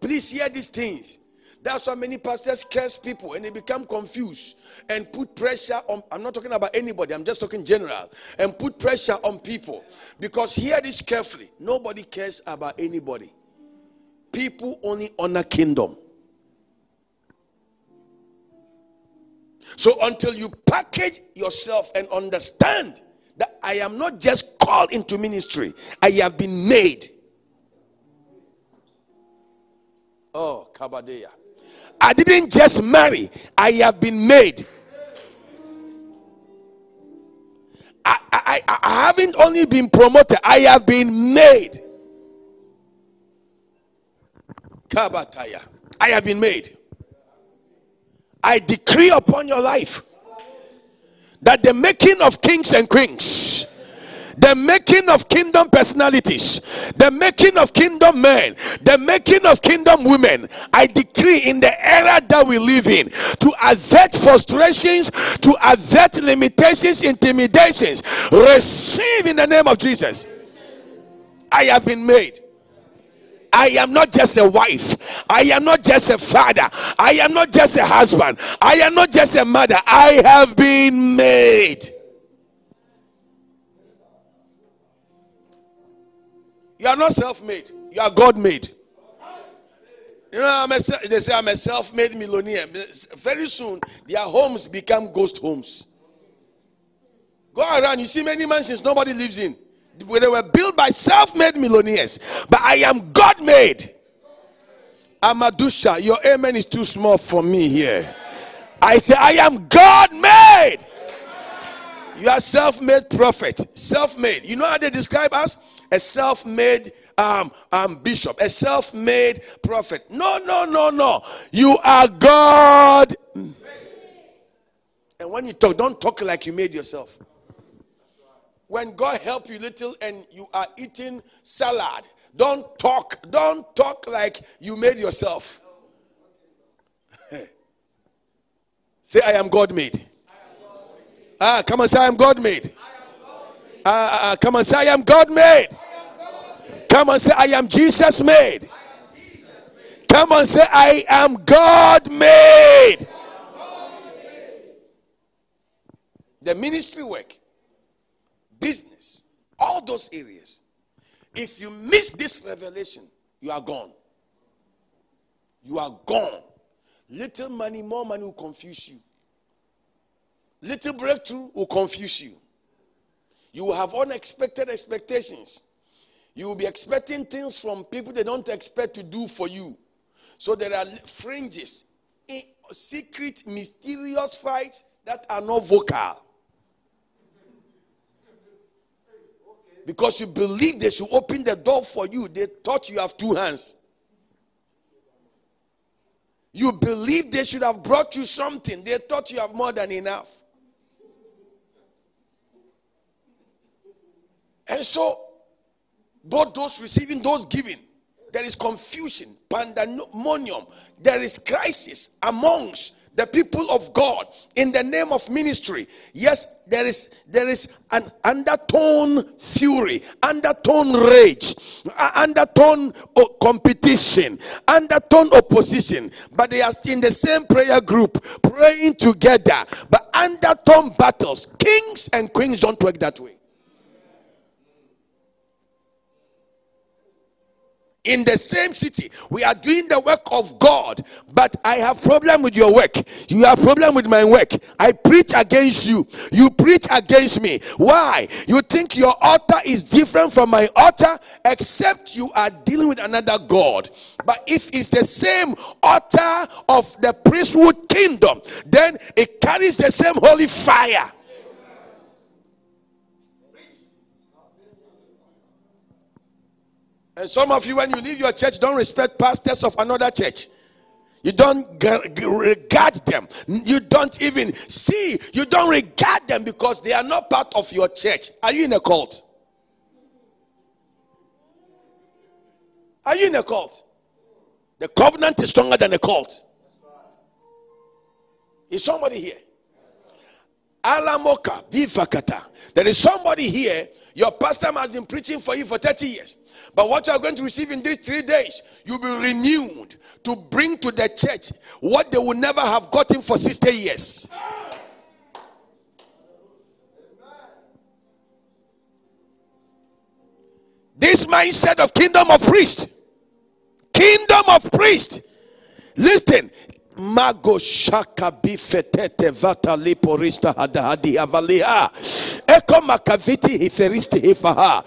Please hear these things. That's why many pastors curse people and they become confused and put pressure on. I'm not talking about anybody, I'm just talking general. And put pressure on people. Because hear this carefully nobody cares about anybody people only honor kingdom. So until you package yourself and understand that I am not just called into ministry, I have been made. Oh, Kabadeya. I didn't just marry, I have been made. I, I, I haven't only been promoted, I have been made. Kabataya. I have been made. I decree upon your life that the making of kings and queens, the making of kingdom personalities, the making of kingdom men, the making of kingdom women, I decree in the era that we live in to avert frustrations, to avert limitations, intimidations, receive in the name of Jesus. I have been made. I am not just a wife. I am not just a father. I am not just a husband. I am not just a mother. I have been made. You are not self made, you are God made. You know, I'm a, they say I'm a self-made millionaire. Very soon, their homes become ghost homes. Go around, you see many mansions nobody lives in. They were built by self-made millionaires, but I am God-made. Amadusha, your amen is too small for me here. I say I am God-made. You are self-made prophet, self-made. You know how they describe us? A self-made um, um, bishop, a self made prophet. No, no, no, no. You are God. And when you talk, don't talk like you made yourself. When God help you little and you are eating salad, don't talk, don't talk like you made yourself. say, I am God made. Ah, come on, say, I am God made. Ah, ah, come on, say, I am God made. Come on, say, I am Jesus made. Come on, say, I am God made. The ministry work, business, all those areas. If you miss this revelation, you are gone. You are gone. Little money, more money will confuse you. Little breakthrough will confuse you. You will have unexpected expectations. You will be expecting things from people they don't expect to do for you. So there are fringes, eh, secret, mysterious fights that are not vocal. Because you believe they should open the door for you, they thought you have two hands. You believe they should have brought you something, they thought you have more than enough. And so both those receiving, those giving. There is confusion, pandemonium. There is crisis amongst the people of God in the name of ministry. Yes, there is there is an undertone fury, undertone rage, undertone oh, competition, undertone opposition. But they are still in the same prayer group, praying together. But undertone battles, kings and queens don't work that way. In the same city we are doing the work of god but i have problem with your work. You have problem with my work. I preach against you. You preach against me. Why? You think your altar is different from my altar except you are dealing with another god. But if it's the same altar of the priesthood kingdom then it carries the same holy fire And some of you, when you leave your church, don't respect pastors of another church. You don't regard them. You don't even see. You don't regard them because they are not part of your church. Are you in a cult? Are you in a cult? The covenant is stronger than a cult. Is somebody here? Alamoka, bifakata. There is somebody here. Your pastor has been preaching for you for 30 years. But what you are going to receive in these three days, you'll be renewed to bring to the church what they would never have gotten for 60 years. This mindset of kingdom of priest, kingdom of priest. Listen, Mago shaka bifetete vata liporista hadahadi avalia. Eko makaviti hitheristi hifaha.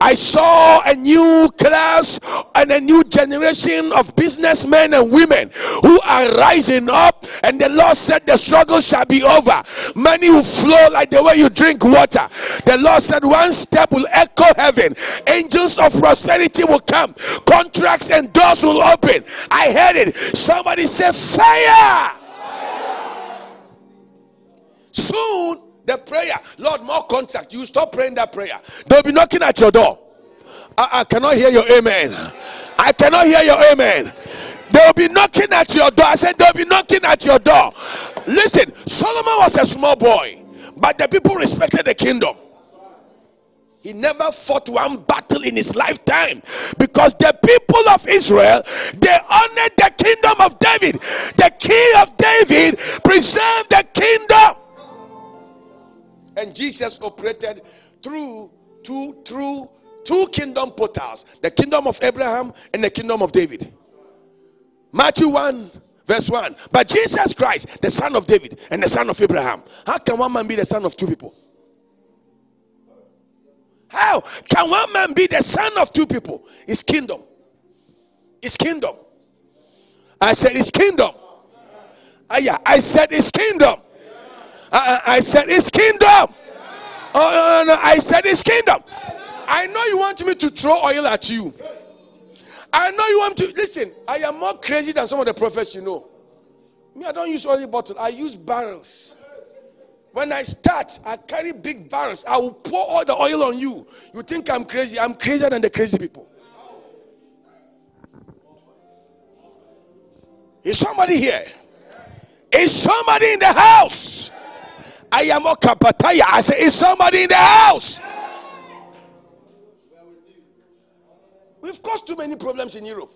I saw a new class and a new generation of businessmen and women who are rising up, and the Lord said, The struggle shall be over. Money will flow like the way you drink water. The Lord said, One step will echo heaven. Angels of prosperity will come, contracts and doors will open. I heard it. Somebody said Fire! Soon the prayer, Lord, more contact. You stop praying that prayer. They'll be knocking at your door. I, I cannot hear your amen. I cannot hear your amen. They'll be knocking at your door. I said, they'll be knocking at your door. Listen, Solomon was a small boy, but the people respected the kingdom. He never fought one battle in his lifetime because the people of Israel they honored the kingdom of David. The king of David preserved the kingdom. And Jesus operated through two through two kingdom portals the kingdom of Abraham and the kingdom of David. Matthew 1, verse 1. But Jesus Christ, the son of David and the son of Abraham. How can one man be the son of two people? How can one man be the son of two people? His kingdom. His kingdom. I said his kingdom. Uh, yeah, I said his kingdom. I said his kingdom. Oh no, no, no! I said his kingdom. I know you want me to throw oil at you. I know you want to listen. I am more crazy than some of the prophets you know. Me, I don't use oil bottles, I use barrels. When I start, I carry big barrels. I will pour all the oil on you. You think I'm crazy? I'm crazier than the crazy people. Is somebody here? Is somebody in the house? I am Okapataya. I say, Is somebody in the house? We've caused too many problems in Europe.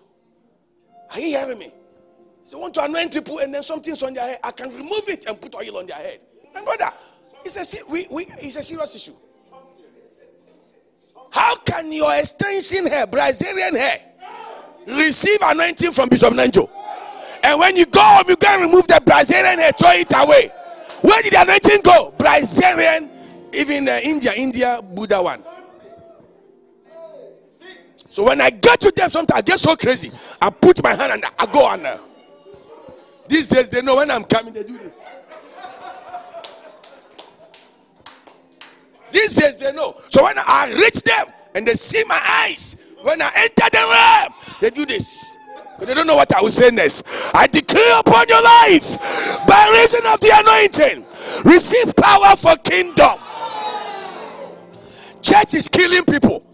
Are you hearing me? So want to anoint people and then something's on their head. I can remove it and put oil on their head. And brother, it's a, we, we, it's a serious issue. How can your extension hair, Brazilian hair, receive anointing from Bishop Nanjo? And when you go home, you can remove the Brazilian hair, throw it away. Where did the anointing go? Brazilian, even uh, India, India, Buddha one. So when I get to them, sometimes I get so crazy. I put my hand and I go on there. These days they know when I'm coming, they do this. These days they know. So when I reach them and they see my eyes, when I enter the room, they do this. But they don't know what I will say next. I declare upon your life, by reason of the anointing, receive power for kingdom. Church is killing people.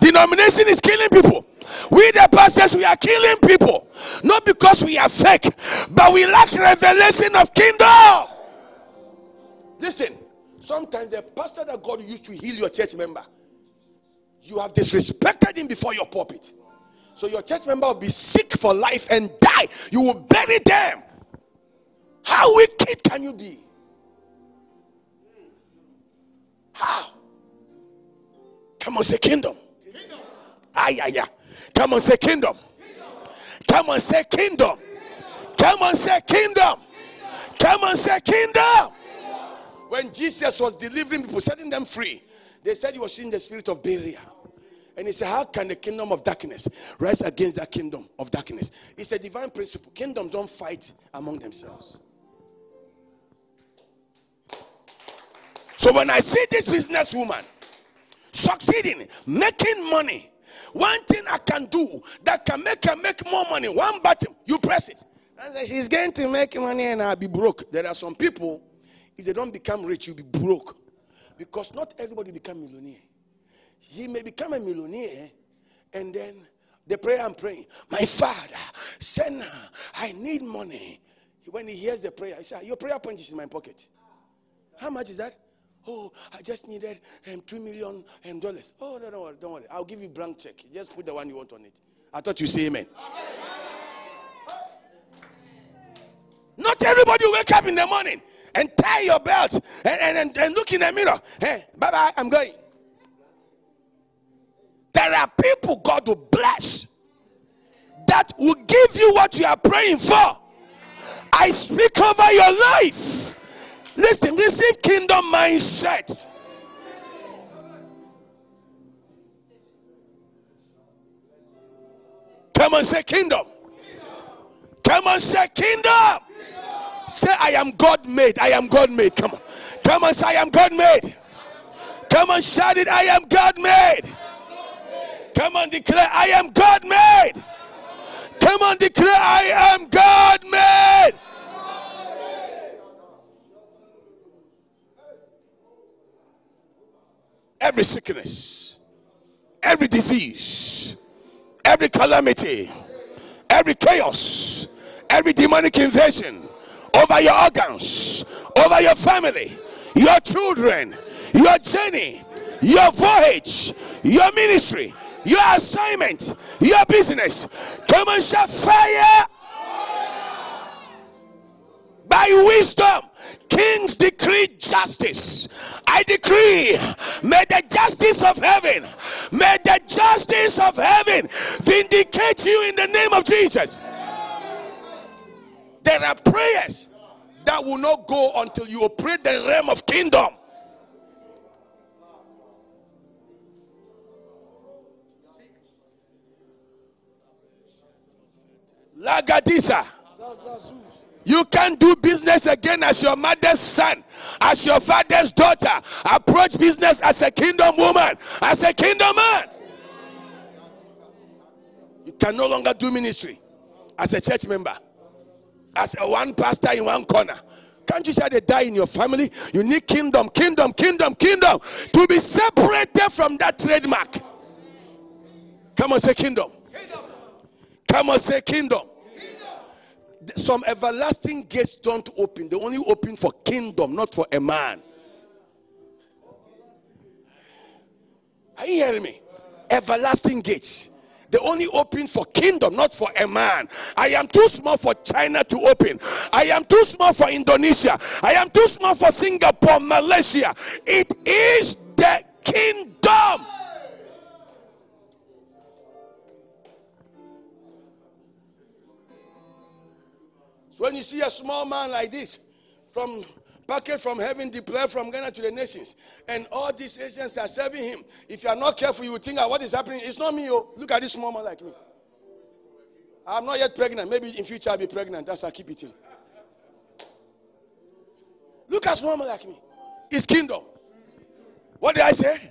Denomination is killing people. We, the pastors, we are killing people. Not because we are fake, but we lack revelation of kingdom. Listen, sometimes the pastor that God used to heal your church member, you have disrespected him before your pulpit. So your church member will be sick for life and die. You will bury them. How wicked can you be? How? Come on, say kingdom. Ay, ay, ay. Come on, say kingdom. Come on, say kingdom. Come on, say kingdom. Come on, say kingdom. When Jesus was delivering people, setting them free, they said he was in the spirit of Belial. And he said, How can the kingdom of darkness rise against the kingdom of darkness? It's a divine principle. Kingdoms don't fight among themselves. So when I see this businesswoman succeeding, making money, one thing I can do that can make her make more money, one button, you press it. Say, she's going to make money and I'll be broke. There are some people, if they don't become rich, you'll be broke. Because not everybody become millionaire. He may become a millionaire and then the prayer I'm praying, my father, send I need money. When he hears the prayer, he says, Your prayer point is in my pocket. How much is that? Oh, I just needed um, two million um, dollars. Oh, no, don't worry, don't worry. I'll give you blank check. Just put the one you want on it. I thought you say amen. Not everybody wake up in the morning and tie your belt and, and, and, and look in the mirror. Hey, bye bye, I'm going. There are people God will bless that will give you what you are praying for. I speak over your life. Listen, receive kingdom mindset. Come on, say kingdom. Come on, say kingdom. Say, I am God made. I am God made. Come on. Come on, say, I am God made. Come on, shout it. I am God made. Come on, declare, I am God made. Come on, declare, I am God made. every sickness, every disease, every calamity, every chaos, every demonic invasion over your organs, over your family, your children, your journey, your voyage, your ministry, your assignment, your business. Come and shout fire by wisdom kings decree justice. I decree, may the justice of heaven, may the justice of heaven vindicate you in the name of Jesus. There are prayers that will not go until you operate the realm of kingdom. Lagadisa. You can't do business again as your mother's son, as your father's daughter. Approach business as a kingdom woman, as a kingdom man. You can no longer do ministry as a church member, as a one pastor in one corner. Can't you say they die in your family? You need kingdom, kingdom, kingdom, kingdom to be separated from that trademark. Come on, say kingdom. Come on, say kingdom some everlasting gates don't open, they only open for kingdom, not for a man. Are you hearing me? Everlasting gates. They only open for kingdom, not for a man. I am too small for China to open. I am too small for Indonesia. I am too small for Singapore, Malaysia. It is the kingdom. So when you see a small man like this, from packet from heaven, deployed from Ghana to the nations, and all these Asians are serving him. If you are not careful, you will think, what is happening? It's not me. Oh, look at this small man like me. I'm not yet pregnant. Maybe in future I'll be pregnant. That's why I keep eating. Look at small man like me. It's kingdom. What did I say?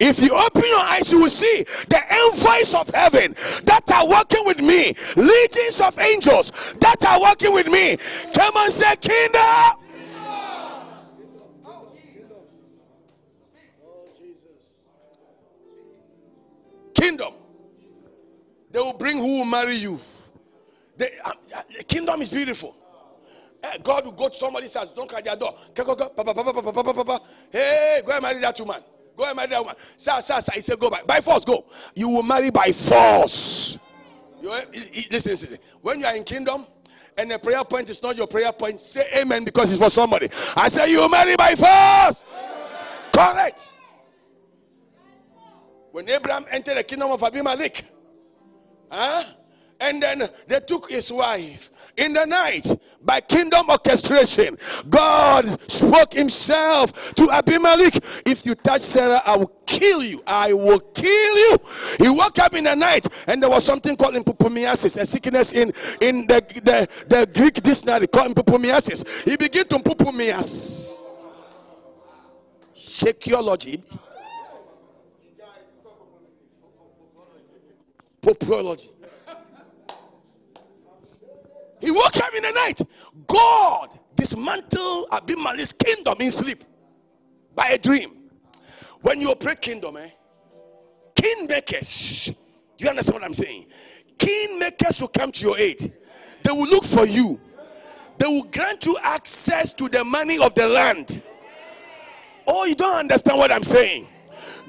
If you open your eyes, you will see the envoys of heaven that are working with me, legions of angels that are working with me. Come on, say, Kingdom. Kingdom. They will bring who will marry you. The, uh, the kingdom is beautiful. Uh, God will go to somebody's house, don't cut their door. Hey, go and marry that woman. Go and marry that woman. Sir, sir, sir. He said, Go by, by force. Go. You will marry by force. You, listen, listen. When you are in kingdom and the prayer point is not your prayer point, say amen because it's for somebody. I say, You marry by force. Correct. When Abraham entered the kingdom of Abimelech, huh? And then they took his wife in the night by kingdom orchestration. God spoke himself to Abimelech. If you touch Sarah, I will kill you. I will kill you. He woke up in the night and there was something called impupumiasis, a sickness in, in the, the, the Greek dictionary called impupumiasis. He began to impupumias. Shakeology. Popology. He woke up in the night. God dismantled Abimelech's kingdom in sleep by a dream. When you operate kingdom, eh? Kingmakers. Do you understand what I'm saying? Kingmakers will come to your aid. They will look for you. They will grant you access to the money of the land. Oh, you don't understand what I'm saying.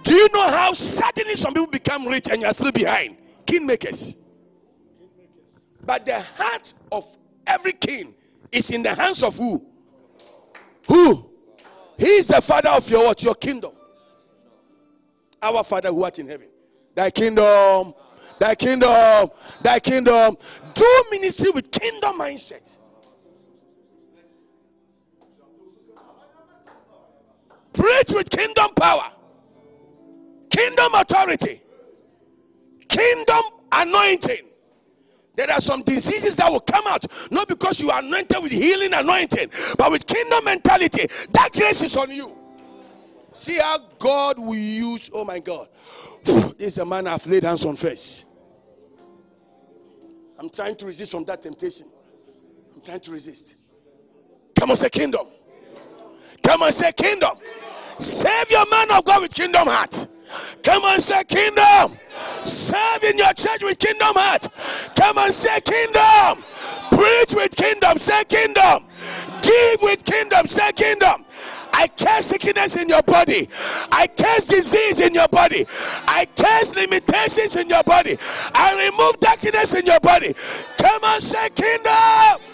Do you know how suddenly some people become rich and you are still behind? Kingmakers. But the heart of every king is in the hands of who? Who? He is the father of your what? Your kingdom. Our Father who art in heaven. Thy kingdom, thy kingdom, thy kingdom. Do ministry with kingdom mindset. Preach with kingdom power, kingdom authority, kingdom anointing. There are some diseases that will come out, not because you are anointed with healing anointing, but with kingdom mentality. That grace is on you. See how God will use, oh my God. This is a man I've laid hands on first. I'm trying to resist from that temptation. I'm trying to resist. Come on, say kingdom. Come on, say kingdom. Save your man of God with kingdom heart. Come on, say kingdom. Serve in your church with kingdom heart. Come on, say kingdom. Preach with kingdom. Say kingdom. Give with kingdom. Say kingdom. I curse sickness in your body. I curse disease in your body. I curse limitations in your body. I remove darkness in your body. Come on, say kingdom.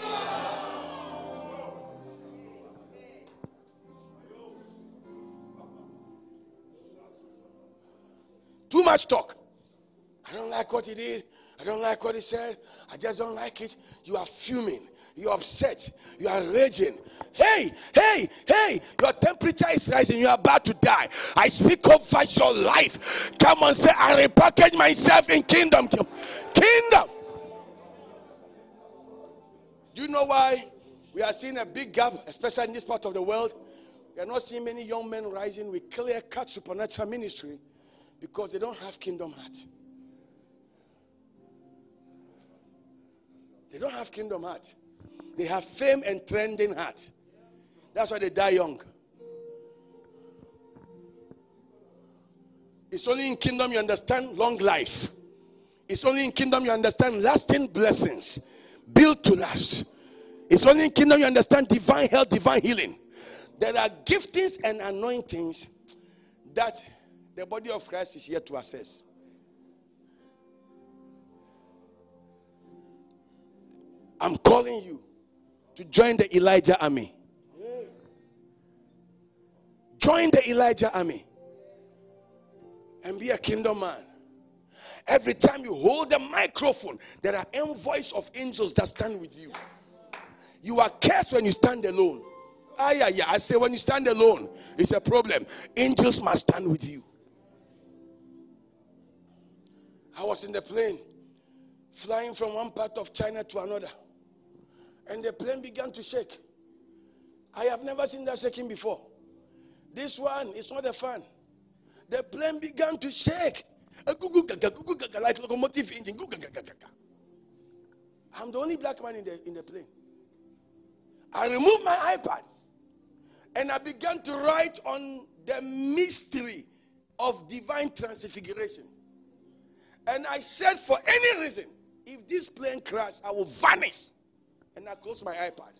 Too much talk. I don't like what he did. I don't like what he said. I just don't like it. You are fuming. You're upset. You are raging. Hey, hey, hey, your temperature is rising. You're about to die. I speak over your life. Come on, say, I repackage myself in kingdom. Kingdom. Do you know why we are seeing a big gap, especially in this part of the world? We are not seeing many young men rising with clear cut supernatural ministry because they don't have kingdom heart. They don't have kingdom heart. They have fame and trending heart. That's why they die young. It's only in kingdom you understand long life. It's only in kingdom you understand lasting blessings built to last. It's only in kingdom you understand divine health, divine healing. There are giftings and anointings that the body of Christ is yet to assess. I'm calling you to join the Elijah army. Join the Elijah army and be a kingdom man. Every time you hold the microphone, there are envoys of angels that stand with you. You are cursed when you stand alone. Ah, yeah, yeah. I say when you stand alone, it's a problem. Angels must stand with you. I was in the plane, flying from one part of China to another and the plane began to shake. I have never seen that shaking before. This one is not a fan. The plane began to shake. Like locomotive engine. I'm the only black man in the, in the plane. I removed my iPad and I began to write on the mystery of divine transfiguration. And I said, for any reason, if this plane crash, I will vanish and I close my iPad.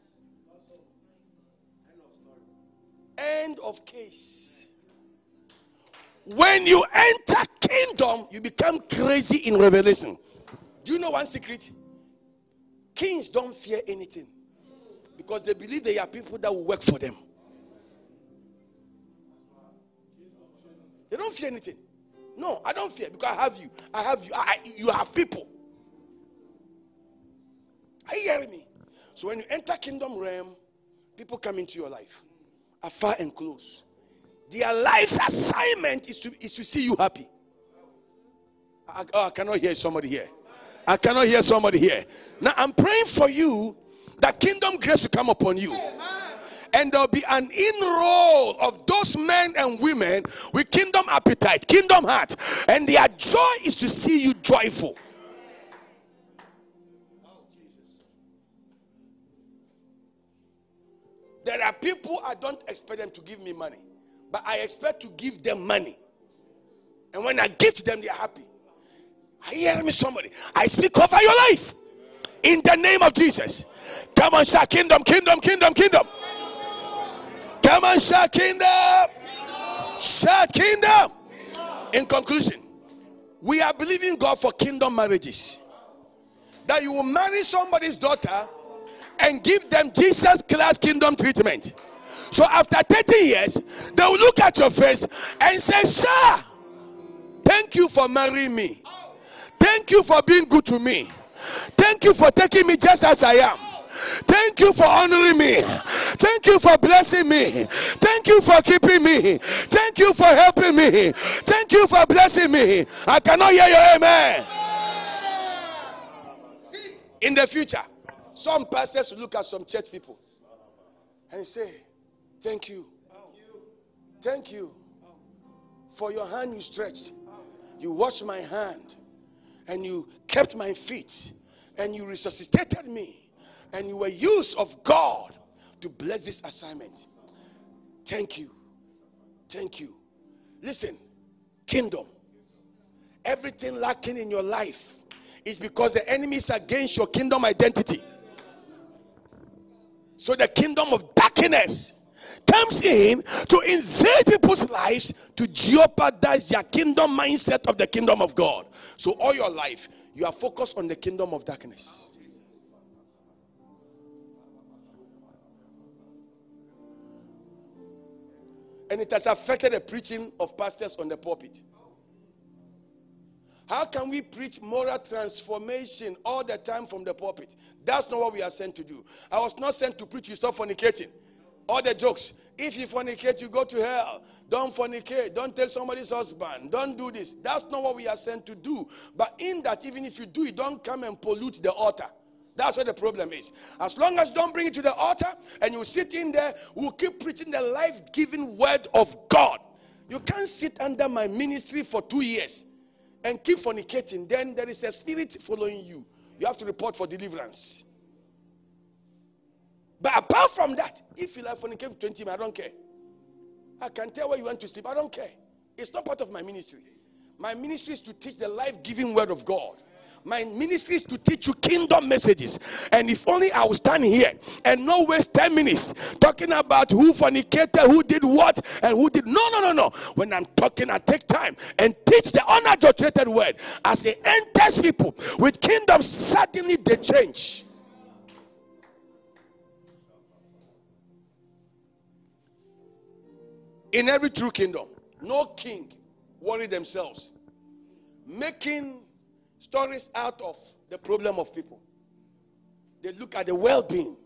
End of case. When you enter kingdom, you become crazy in revelation. Do you know one secret? Kings don't fear anything because they believe they are people that will work for them. They don't fear anything. No, I don't fear because I have you. I have you. I, you have people. Are you hearing me? So when you enter kingdom realm, people come into your life, afar and close. Their life's assignment is to, is to see you happy. I, oh, I cannot hear somebody here. I cannot hear somebody here. Now I'm praying for you that kingdom grace will come upon you. And there'll be an enroll of those men and women with kingdom appetite, kingdom heart. And their joy is to see you joyful. There are people I don't expect them to give me money, but I expect to give them money. And when I give them, they are happy. You hearing me, somebody? I speak over your life in the name of Jesus. Come on, shout kingdom, kingdom, kingdom, kingdom. Come on, shout kingdom. Shout kingdom. In conclusion, we are believing God for kingdom marriages. That you will marry somebody's daughter and give them Jesus class kingdom treatment. So after 30 years, they will look at your face and say, Sir, thank you for marrying me. Thank you for being good to me. Thank you for taking me just as I am. Thank you for honoring me. Thank you for blessing me. Thank you for keeping me. Thank you for helping me. Thank you for blessing me. I cannot hear your amen. In the future, some pastors look at some church people and say, Thank you. Thank you for your hand you stretched. You washed my hand and you kept my feet and you resuscitated me and you were used of God to bless this assignment. Thank you. Thank you. Listen, kingdom. Everything lacking in your life is because the enemy is against your kingdom identity. So the kingdom of darkness comes in to invade people's lives to jeopardize their kingdom mindset of the kingdom of God. So all your life, you are focused on the kingdom of darkness. And it has affected the preaching of pastors on the pulpit. How can we preach moral transformation all the time from the pulpit? That's not what we are sent to do. I was not sent to preach you stop fornicating. All the jokes. If you fornicate, you go to hell. Don't fornicate. Don't take somebody's husband. Don't do this. That's not what we are sent to do. But in that, even if you do it, don't come and pollute the altar. That's where the problem is. As long as don't bring it to the altar and you sit in there, we'll keep preaching the life giving word of God. You can't sit under my ministry for two years and keep fornicating. Then there is a spirit following you. You have to report for deliverance. But apart from that, if you like fornicate for 20 minutes, I don't care. I can tell where you want to sleep. I don't care. It's not part of my ministry. My ministry is to teach the life giving word of God. My ministry is to teach you kingdom messages. And if only I will stand here and not waste 10 minutes talking about who fornicated, who did what, and who did. No, no, no, no. When I'm talking, I take time and teach the unadulterated word. As it enters people with kingdom, suddenly they change. In every true kingdom, no king worry themselves. Making stories out of the problem of people. They look at the well being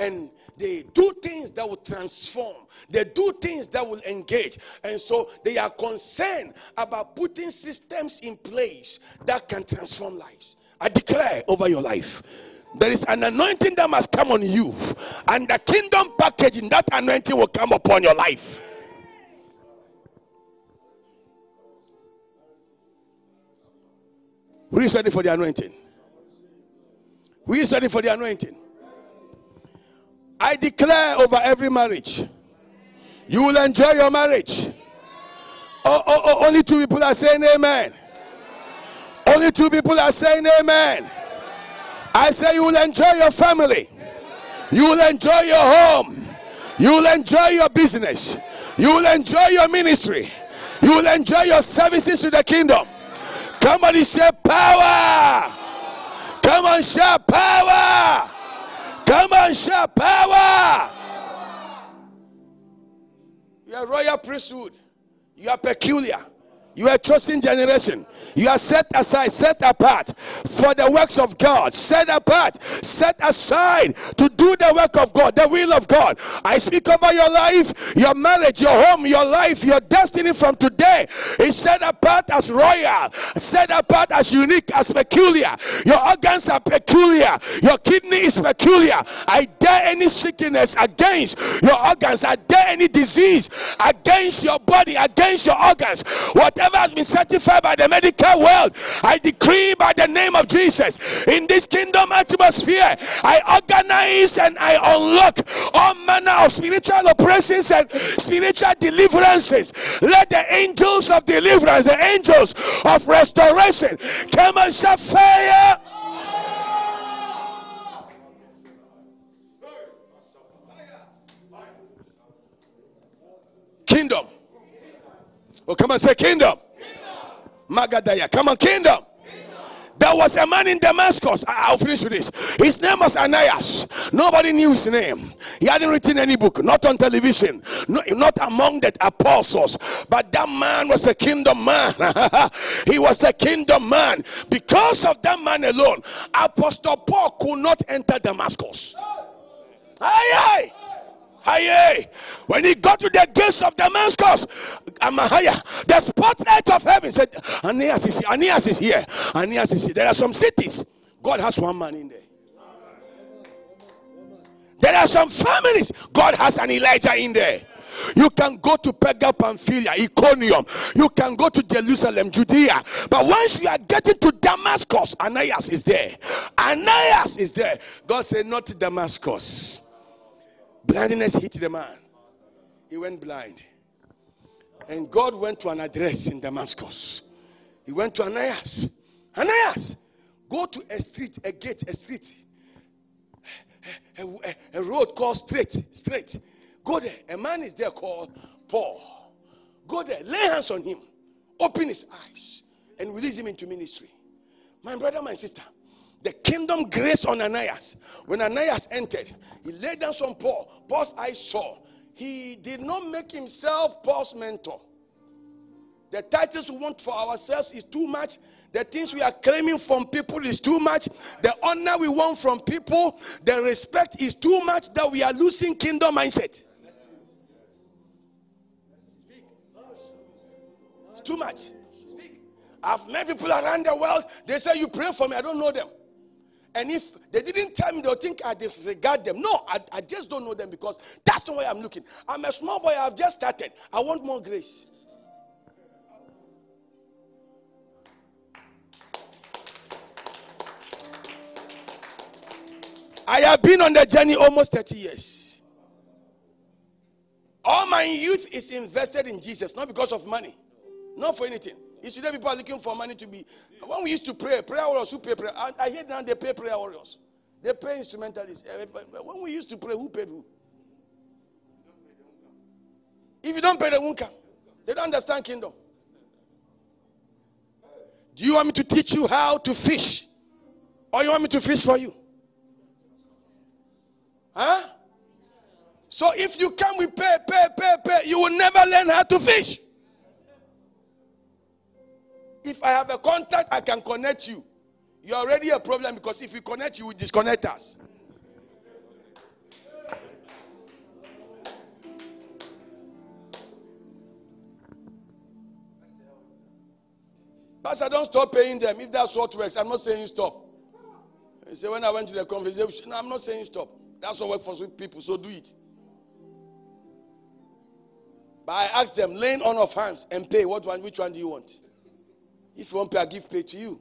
and they do things that will transform, they do things that will engage. And so they are concerned about putting systems in place that can transform lives. I declare over your life. There is an anointing that must come on you, and the kingdom package in that anointing will come upon your life. Who is ready for the anointing? Who is ready for the anointing? I declare over every marriage, you will enjoy your marriage. Oh, oh, oh, only two people are saying amen. Only two people are saying amen. I say you will enjoy your family. You will enjoy your home. You will enjoy your business. You will enjoy your ministry. You will enjoy your services to the kingdom. Somebody say power. Come on, shout power. Come on, shout power. You are royal priesthood. You are peculiar. You are chosen generation. You are set aside, set apart for the works of God. Set apart, set aside to do the work of God, the will of God. I speak over your life, your marriage, your home, your life, your destiny from today is set apart as royal, set apart as unique, as peculiar. Your organs are peculiar. Your kidney is peculiar. I dare any sickness against your organs. Are there any disease against your body, against your organs. Whatever has been certified by the medical world, I decree by the name of Jesus in this kingdom atmosphere, I organize and I unlock all manner of spiritual oppressions and spiritual deliverances. Let the angels of deliverance, the angels of restoration, come and set fire. Kingdom. Oh, come on, say kingdom. kingdom. Magadaya. Come on, kingdom. There was a man in Damascus. I'll finish with this. His name was Ananias. Nobody knew his name. He hadn't written any book, not on television, not among the apostles. But that man was a kingdom man. he was a kingdom man. Because of that man alone, Apostle Paul could not enter Damascus. Aye, aye. Aye, when he got to the gates of Damascus, Amahaya, the spotlight of heaven said, Ananias is. Ananias is here. Ananias is here. There are some cities. God has one man in there. There are some families. God has an Elijah in there. You can go to Perga, Pamphylia, Iconium. You can go to Jerusalem, Judea. But once you are getting to Damascus, Ananias is there. Ananias is there. God said, Not Damascus. Blindness hit the man. He went blind. And God went to an address in Damascus. He went to Ananias. Ananias, go to a street, a gate, a street, a, a, a road called Straight. Straight. Go there. A man is there called Paul. Go there. Lay hands on him. Open his eyes and release him into ministry. My brother, my sister, the kingdom grace on Ananias. When Ananias entered, he laid down some Paul. Paul's eyes saw. He did not make himself Paul's mentor. The titles we want for ourselves is too much. The things we are claiming from people is too much. The honor we want from people, the respect is too much that we are losing kingdom mindset. It's too much. I've met people around the world. They say, You pray for me. I don't know them. And if they didn't tell me, they'll think I disregard them. No, I, I just don't know them because that's the way I'm looking. I'm a small boy. I've just started. I want more grace. I have been on the journey almost 30 years. All my youth is invested in Jesus, not because of money, not for anything. Today people are looking for money to be. When we used to pray, prayer warriors who pay prayer. I, I hear now they pay prayer warriors. They pay instrumentalists. When we used to pray, who paid who? If you don't pay, they won't come. They don't understand kingdom. Do you want me to teach you how to fish? Or you want me to fish for you? Huh? So if you come with pay, pay, pay, pay, you will never learn how to fish. If I have a contact, I can connect you. You're already a problem because if we connect you, we disconnect us. Pastor, don't stop paying them. If that's what works, I'm not saying stop. You say, when I went to the conference, no, I'm not saying stop. That's what works for people, so do it. But I asked them, laying on of hands and pay. What one? Which one do you want? If you want pay, I give pay to you.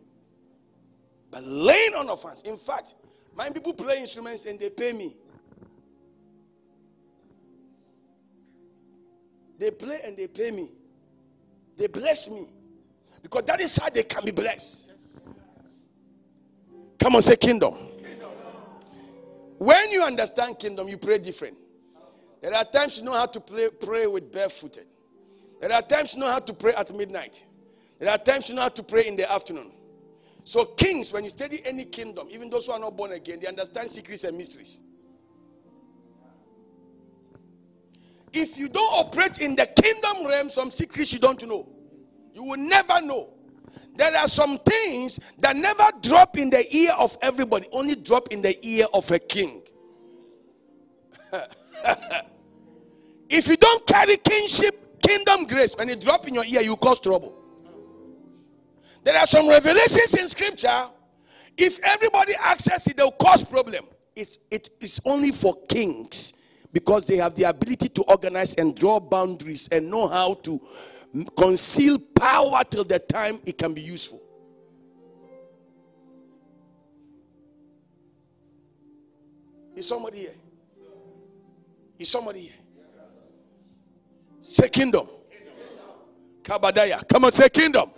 But laying on of hands. In fact, my people play instruments and they pay me. They play and they pay me. They bless me. Because that is how they can be blessed. Come on, say kingdom. When you understand kingdom, you pray different. There are times you know how to play, pray with barefooted. There are times you know how to pray at midnight. There are times you know how to pray in the afternoon. So, kings, when you study any kingdom, even those who are not born again, they understand secrets and mysteries. If you don't operate in the kingdom realm, some secrets you don't know. You will never know. There are some things that never drop in the ear of everybody, only drop in the ear of a king. if you don't carry kingship, kingdom grace, when it drop in your ear, you cause trouble. There are some revelations in scripture. If everybody access it, they'll cause problem. It's, it is only for kings because they have the ability to organize and draw boundaries and know how to conceal power till the time it can be useful. Is somebody here? Is somebody here? Say kingdom. Kabadaya. Come on, say kingdom.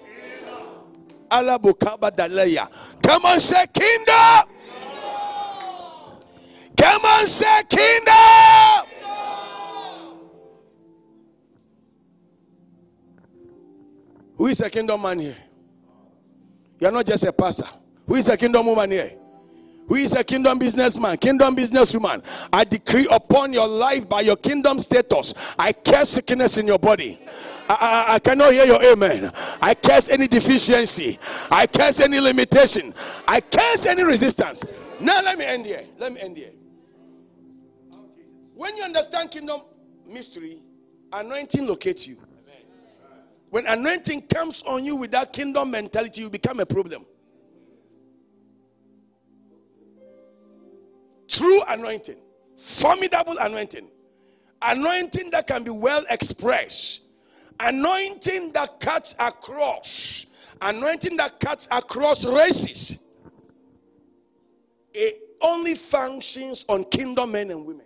Come on, say kingdom. Come on, say kingdom. Who is a kingdom man here? You are not just a pastor. Who is a kingdom woman here? Who is a kingdom businessman, kingdom businesswoman? I decree upon your life by your kingdom status. I curse sickness in your body. I, I, cannot hear your amen. I curse any deficiency. I curse any limitation. I curse any resistance. Now let me end here. Let me end here. When you understand kingdom mystery, anointing locates you. When anointing comes on you with that kingdom mentality, you become a problem. True anointing, formidable anointing, anointing that can be well expressed, anointing that cuts across, anointing that cuts across races. It only functions on kingdom men and women.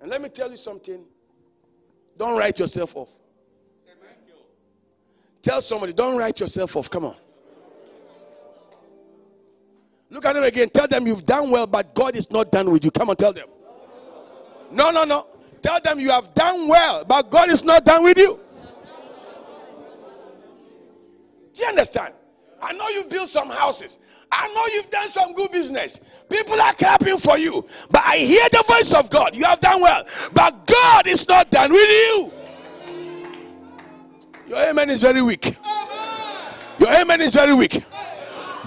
And let me tell you something don't write yourself off. Tell somebody, don't write yourself off. Come on. Look at them again. Tell them you've done well, but God is not done with you. Come on, tell them. No, no, no. Tell them you have done well, but God is not done with you. Do you understand? I know you've built some houses. I know you've done some good business. People are clapping for you. But I hear the voice of God. You have done well. But God is not done with you. Your amen is very weak. Your amen is very weak.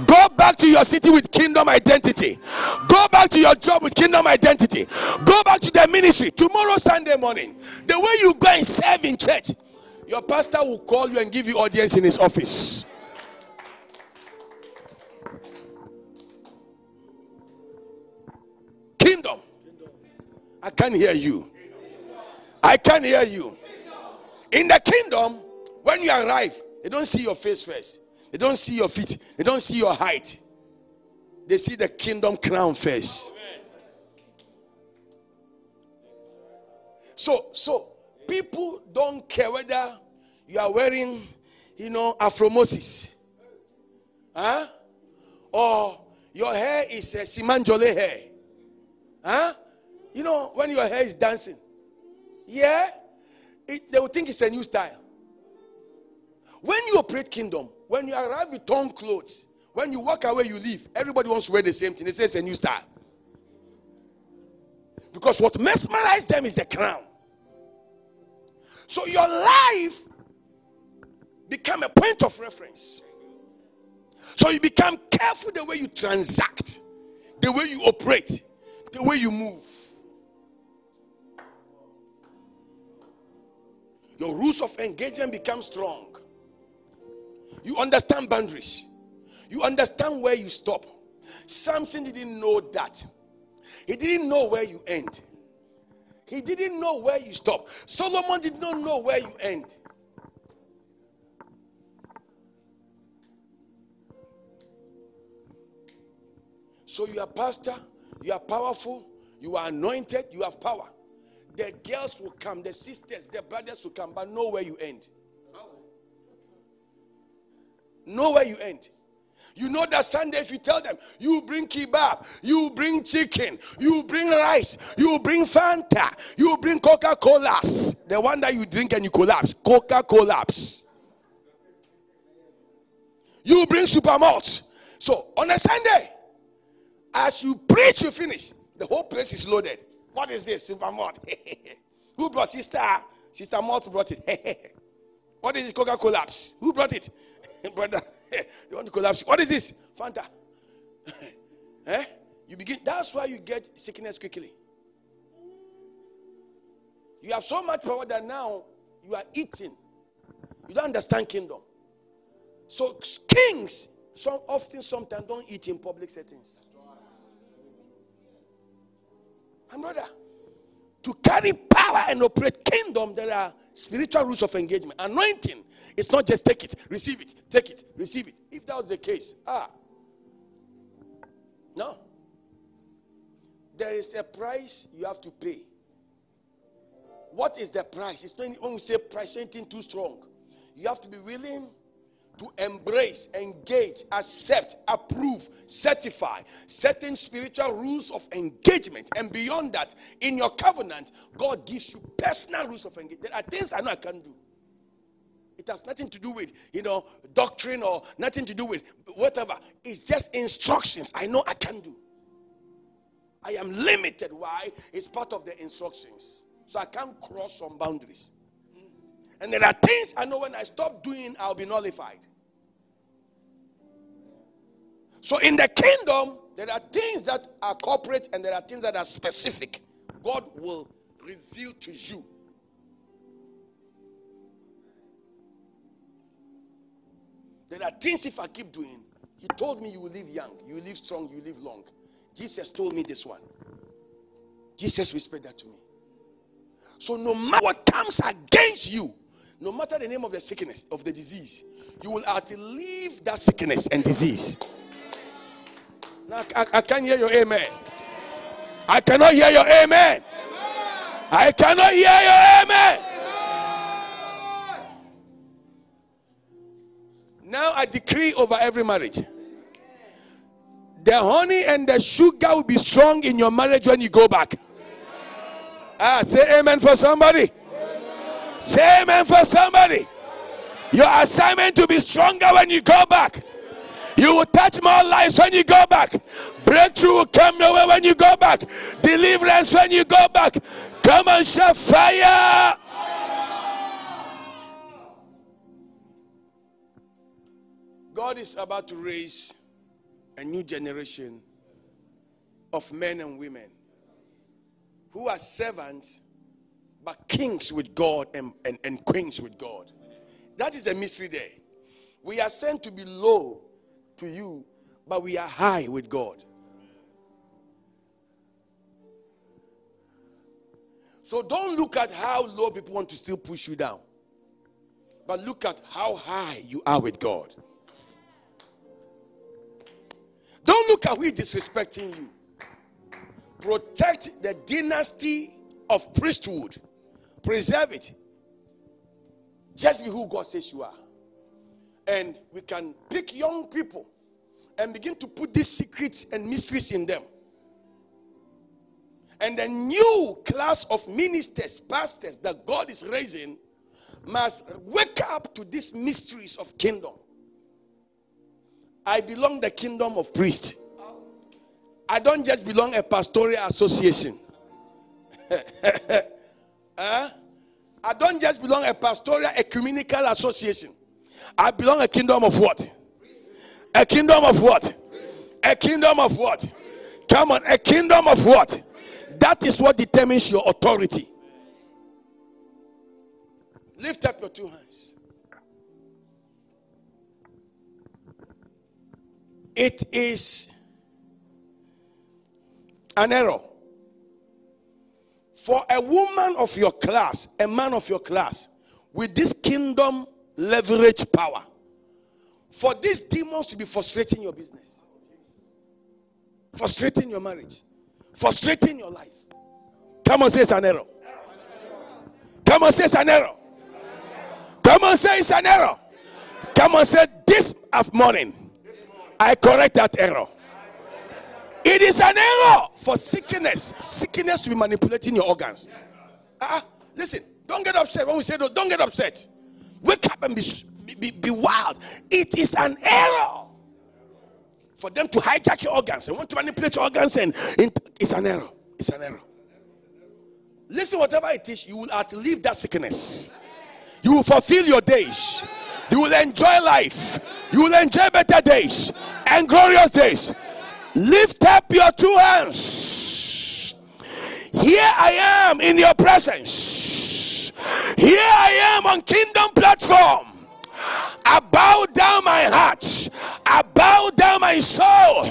Go back to your city with kingdom identity. Go back to your job with kingdom identity. Go back to the ministry tomorrow, Sunday morning. The way you go and serve in church, your pastor will call you and give you audience in his office. Kingdom. I can't hear you. I can't hear you. In the kingdom, when you arrive, they don't see your face first. They don't see your feet. They don't see your height. They see the kingdom crown first. So, so people don't care whether you are wearing, you know, Afromosis, huh? Or your hair is a Simanjole hair, huh? You know, when your hair is dancing, yeah, it, they will think it's a new style. When you operate kingdom, when you arrive with torn clothes, when you walk away, you leave. Everybody wants to wear the same thing. They say it's a new style. Because what mesmerized them is a crown. So your life become a point of reference. So you become careful the way you transact, the way you operate, the way you move. Your rules of engagement become strong. You understand boundaries. You understand where you stop. Samson didn't know that. He didn't know where you end. He didn't know where you stop. Solomon did not know where you end. So you are pastor, you are powerful, you are anointed, you have power. The girls will come, the sisters, the brothers will come, but know where you end. Know where you end. You know that Sunday, if you tell them, you bring kebab, you bring chicken, you bring rice, you bring Fanta, you bring Coca Colas, the one that you drink and you collapse, Coca Colas. You bring super malt. So on a Sunday, as you preach, you finish. The whole place is loaded. What is this? Super malt. Who brought sister? Sister Malt brought it. what is it? Coca Colas. Who brought it? brother, you want to collapse. What is this? Fanta. eh? You begin, that's why you get sickness quickly. You have so much power that now you are eating. You don't understand kingdom. So kings some often sometimes don't eat in public settings. And brother, to carry power and operate kingdom, there are spiritual rules of engagement. Anointing it's not just take it, receive it, take it, receive it. If that was the case, ah, no. There is a price you have to pay. What is the price? It's not when we say price, anything too strong. You have to be willing to embrace, engage, accept, approve, certify certain spiritual rules of engagement. And beyond that, in your covenant, God gives you personal rules of engagement. There are things I know I can't do. It has nothing to do with, you know, doctrine or nothing to do with whatever. It's just instructions. I know I can do. I am limited. Why? It's part of the instructions. So I can't cross some boundaries. And there are things I know when I stop doing, I'll be nullified. So in the kingdom, there are things that are corporate and there are things that are specific. God will reveal to you There are things if I keep doing, he told me you will live young, you will live strong, you will live long. Jesus told me this one. Jesus whispered that to me. So no matter what comes against you, no matter the name of the sickness, of the disease, you will outlive that sickness and disease. Now, I, I can't hear your amen. I cannot hear your amen. I cannot hear your amen. Now I decree over every marriage. The honey and the sugar will be strong in your marriage when you go back. Ah, say amen for somebody. Say amen for somebody. Your assignment to be stronger when you go back. You will touch more lives when you go back. Breakthrough will come your way when you go back. Deliverance when you go back. Come and shout fire. God is about to raise a new generation of men and women who are servants but kings with God and, and, and queens with God. That is a mystery there. We are sent to be low to you, but we are high with God. So don't look at how low people want to still push you down, but look at how high you are with God. Don't look at is disrespecting you. Protect the dynasty of priesthood, preserve it. Just be who God says you are. And we can pick young people and begin to put these secrets and mysteries in them. And the new class of ministers, pastors that God is raising must wake up to these mysteries of kingdom. I belong the kingdom of priests. I don't just belong a pastoral association. huh? I don't just belong a pastoral ecumenical association. I belong a kingdom of what? A kingdom of what? A kingdom of what? Come on, a kingdom of what? That is what determines your authority. Lift up your two hands. It is an error for a woman of your class, a man of your class, with this kingdom leverage power, for these demons to be frustrating your business, frustrating your marriage, frustrating your life. Come on, say it's an error. Come on, say it's an error. Come on, say it's an error. Come on, say this morning. I correct that error. It is an error for sickness, sickness to be manipulating your organs. Uh, listen, don't get upset when we say no, don't get upset. Wake up and be, be, be wild. It is an error for them to hijack your organs and want to manipulate your organs, and it's an error. It's an error. Listen, whatever it is, you will outlive that sickness. You will fulfill your days. You will enjoy life. You will enjoy better days and glorious days. Lift up your two hands. Here I am in your presence. Here I am on Kingdom platform. I bow down my heart. I bow down my soul.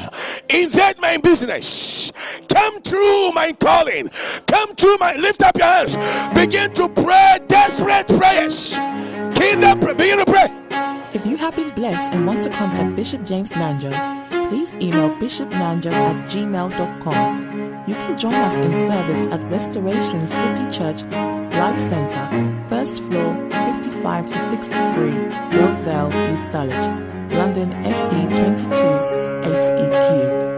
Invade my business. Come through my calling. Come through my lift up your hands. Begin to pray desperate prayers. Kingdom, begin to pray. If you have been blessed and want to contact Bishop James Nanja, please email bishopnanja at gmail.com. You can join us in service at Restoration City Church Life Centre, first floor 55 to 63, Northvale, East Dulwich, London SE 22 8EQ.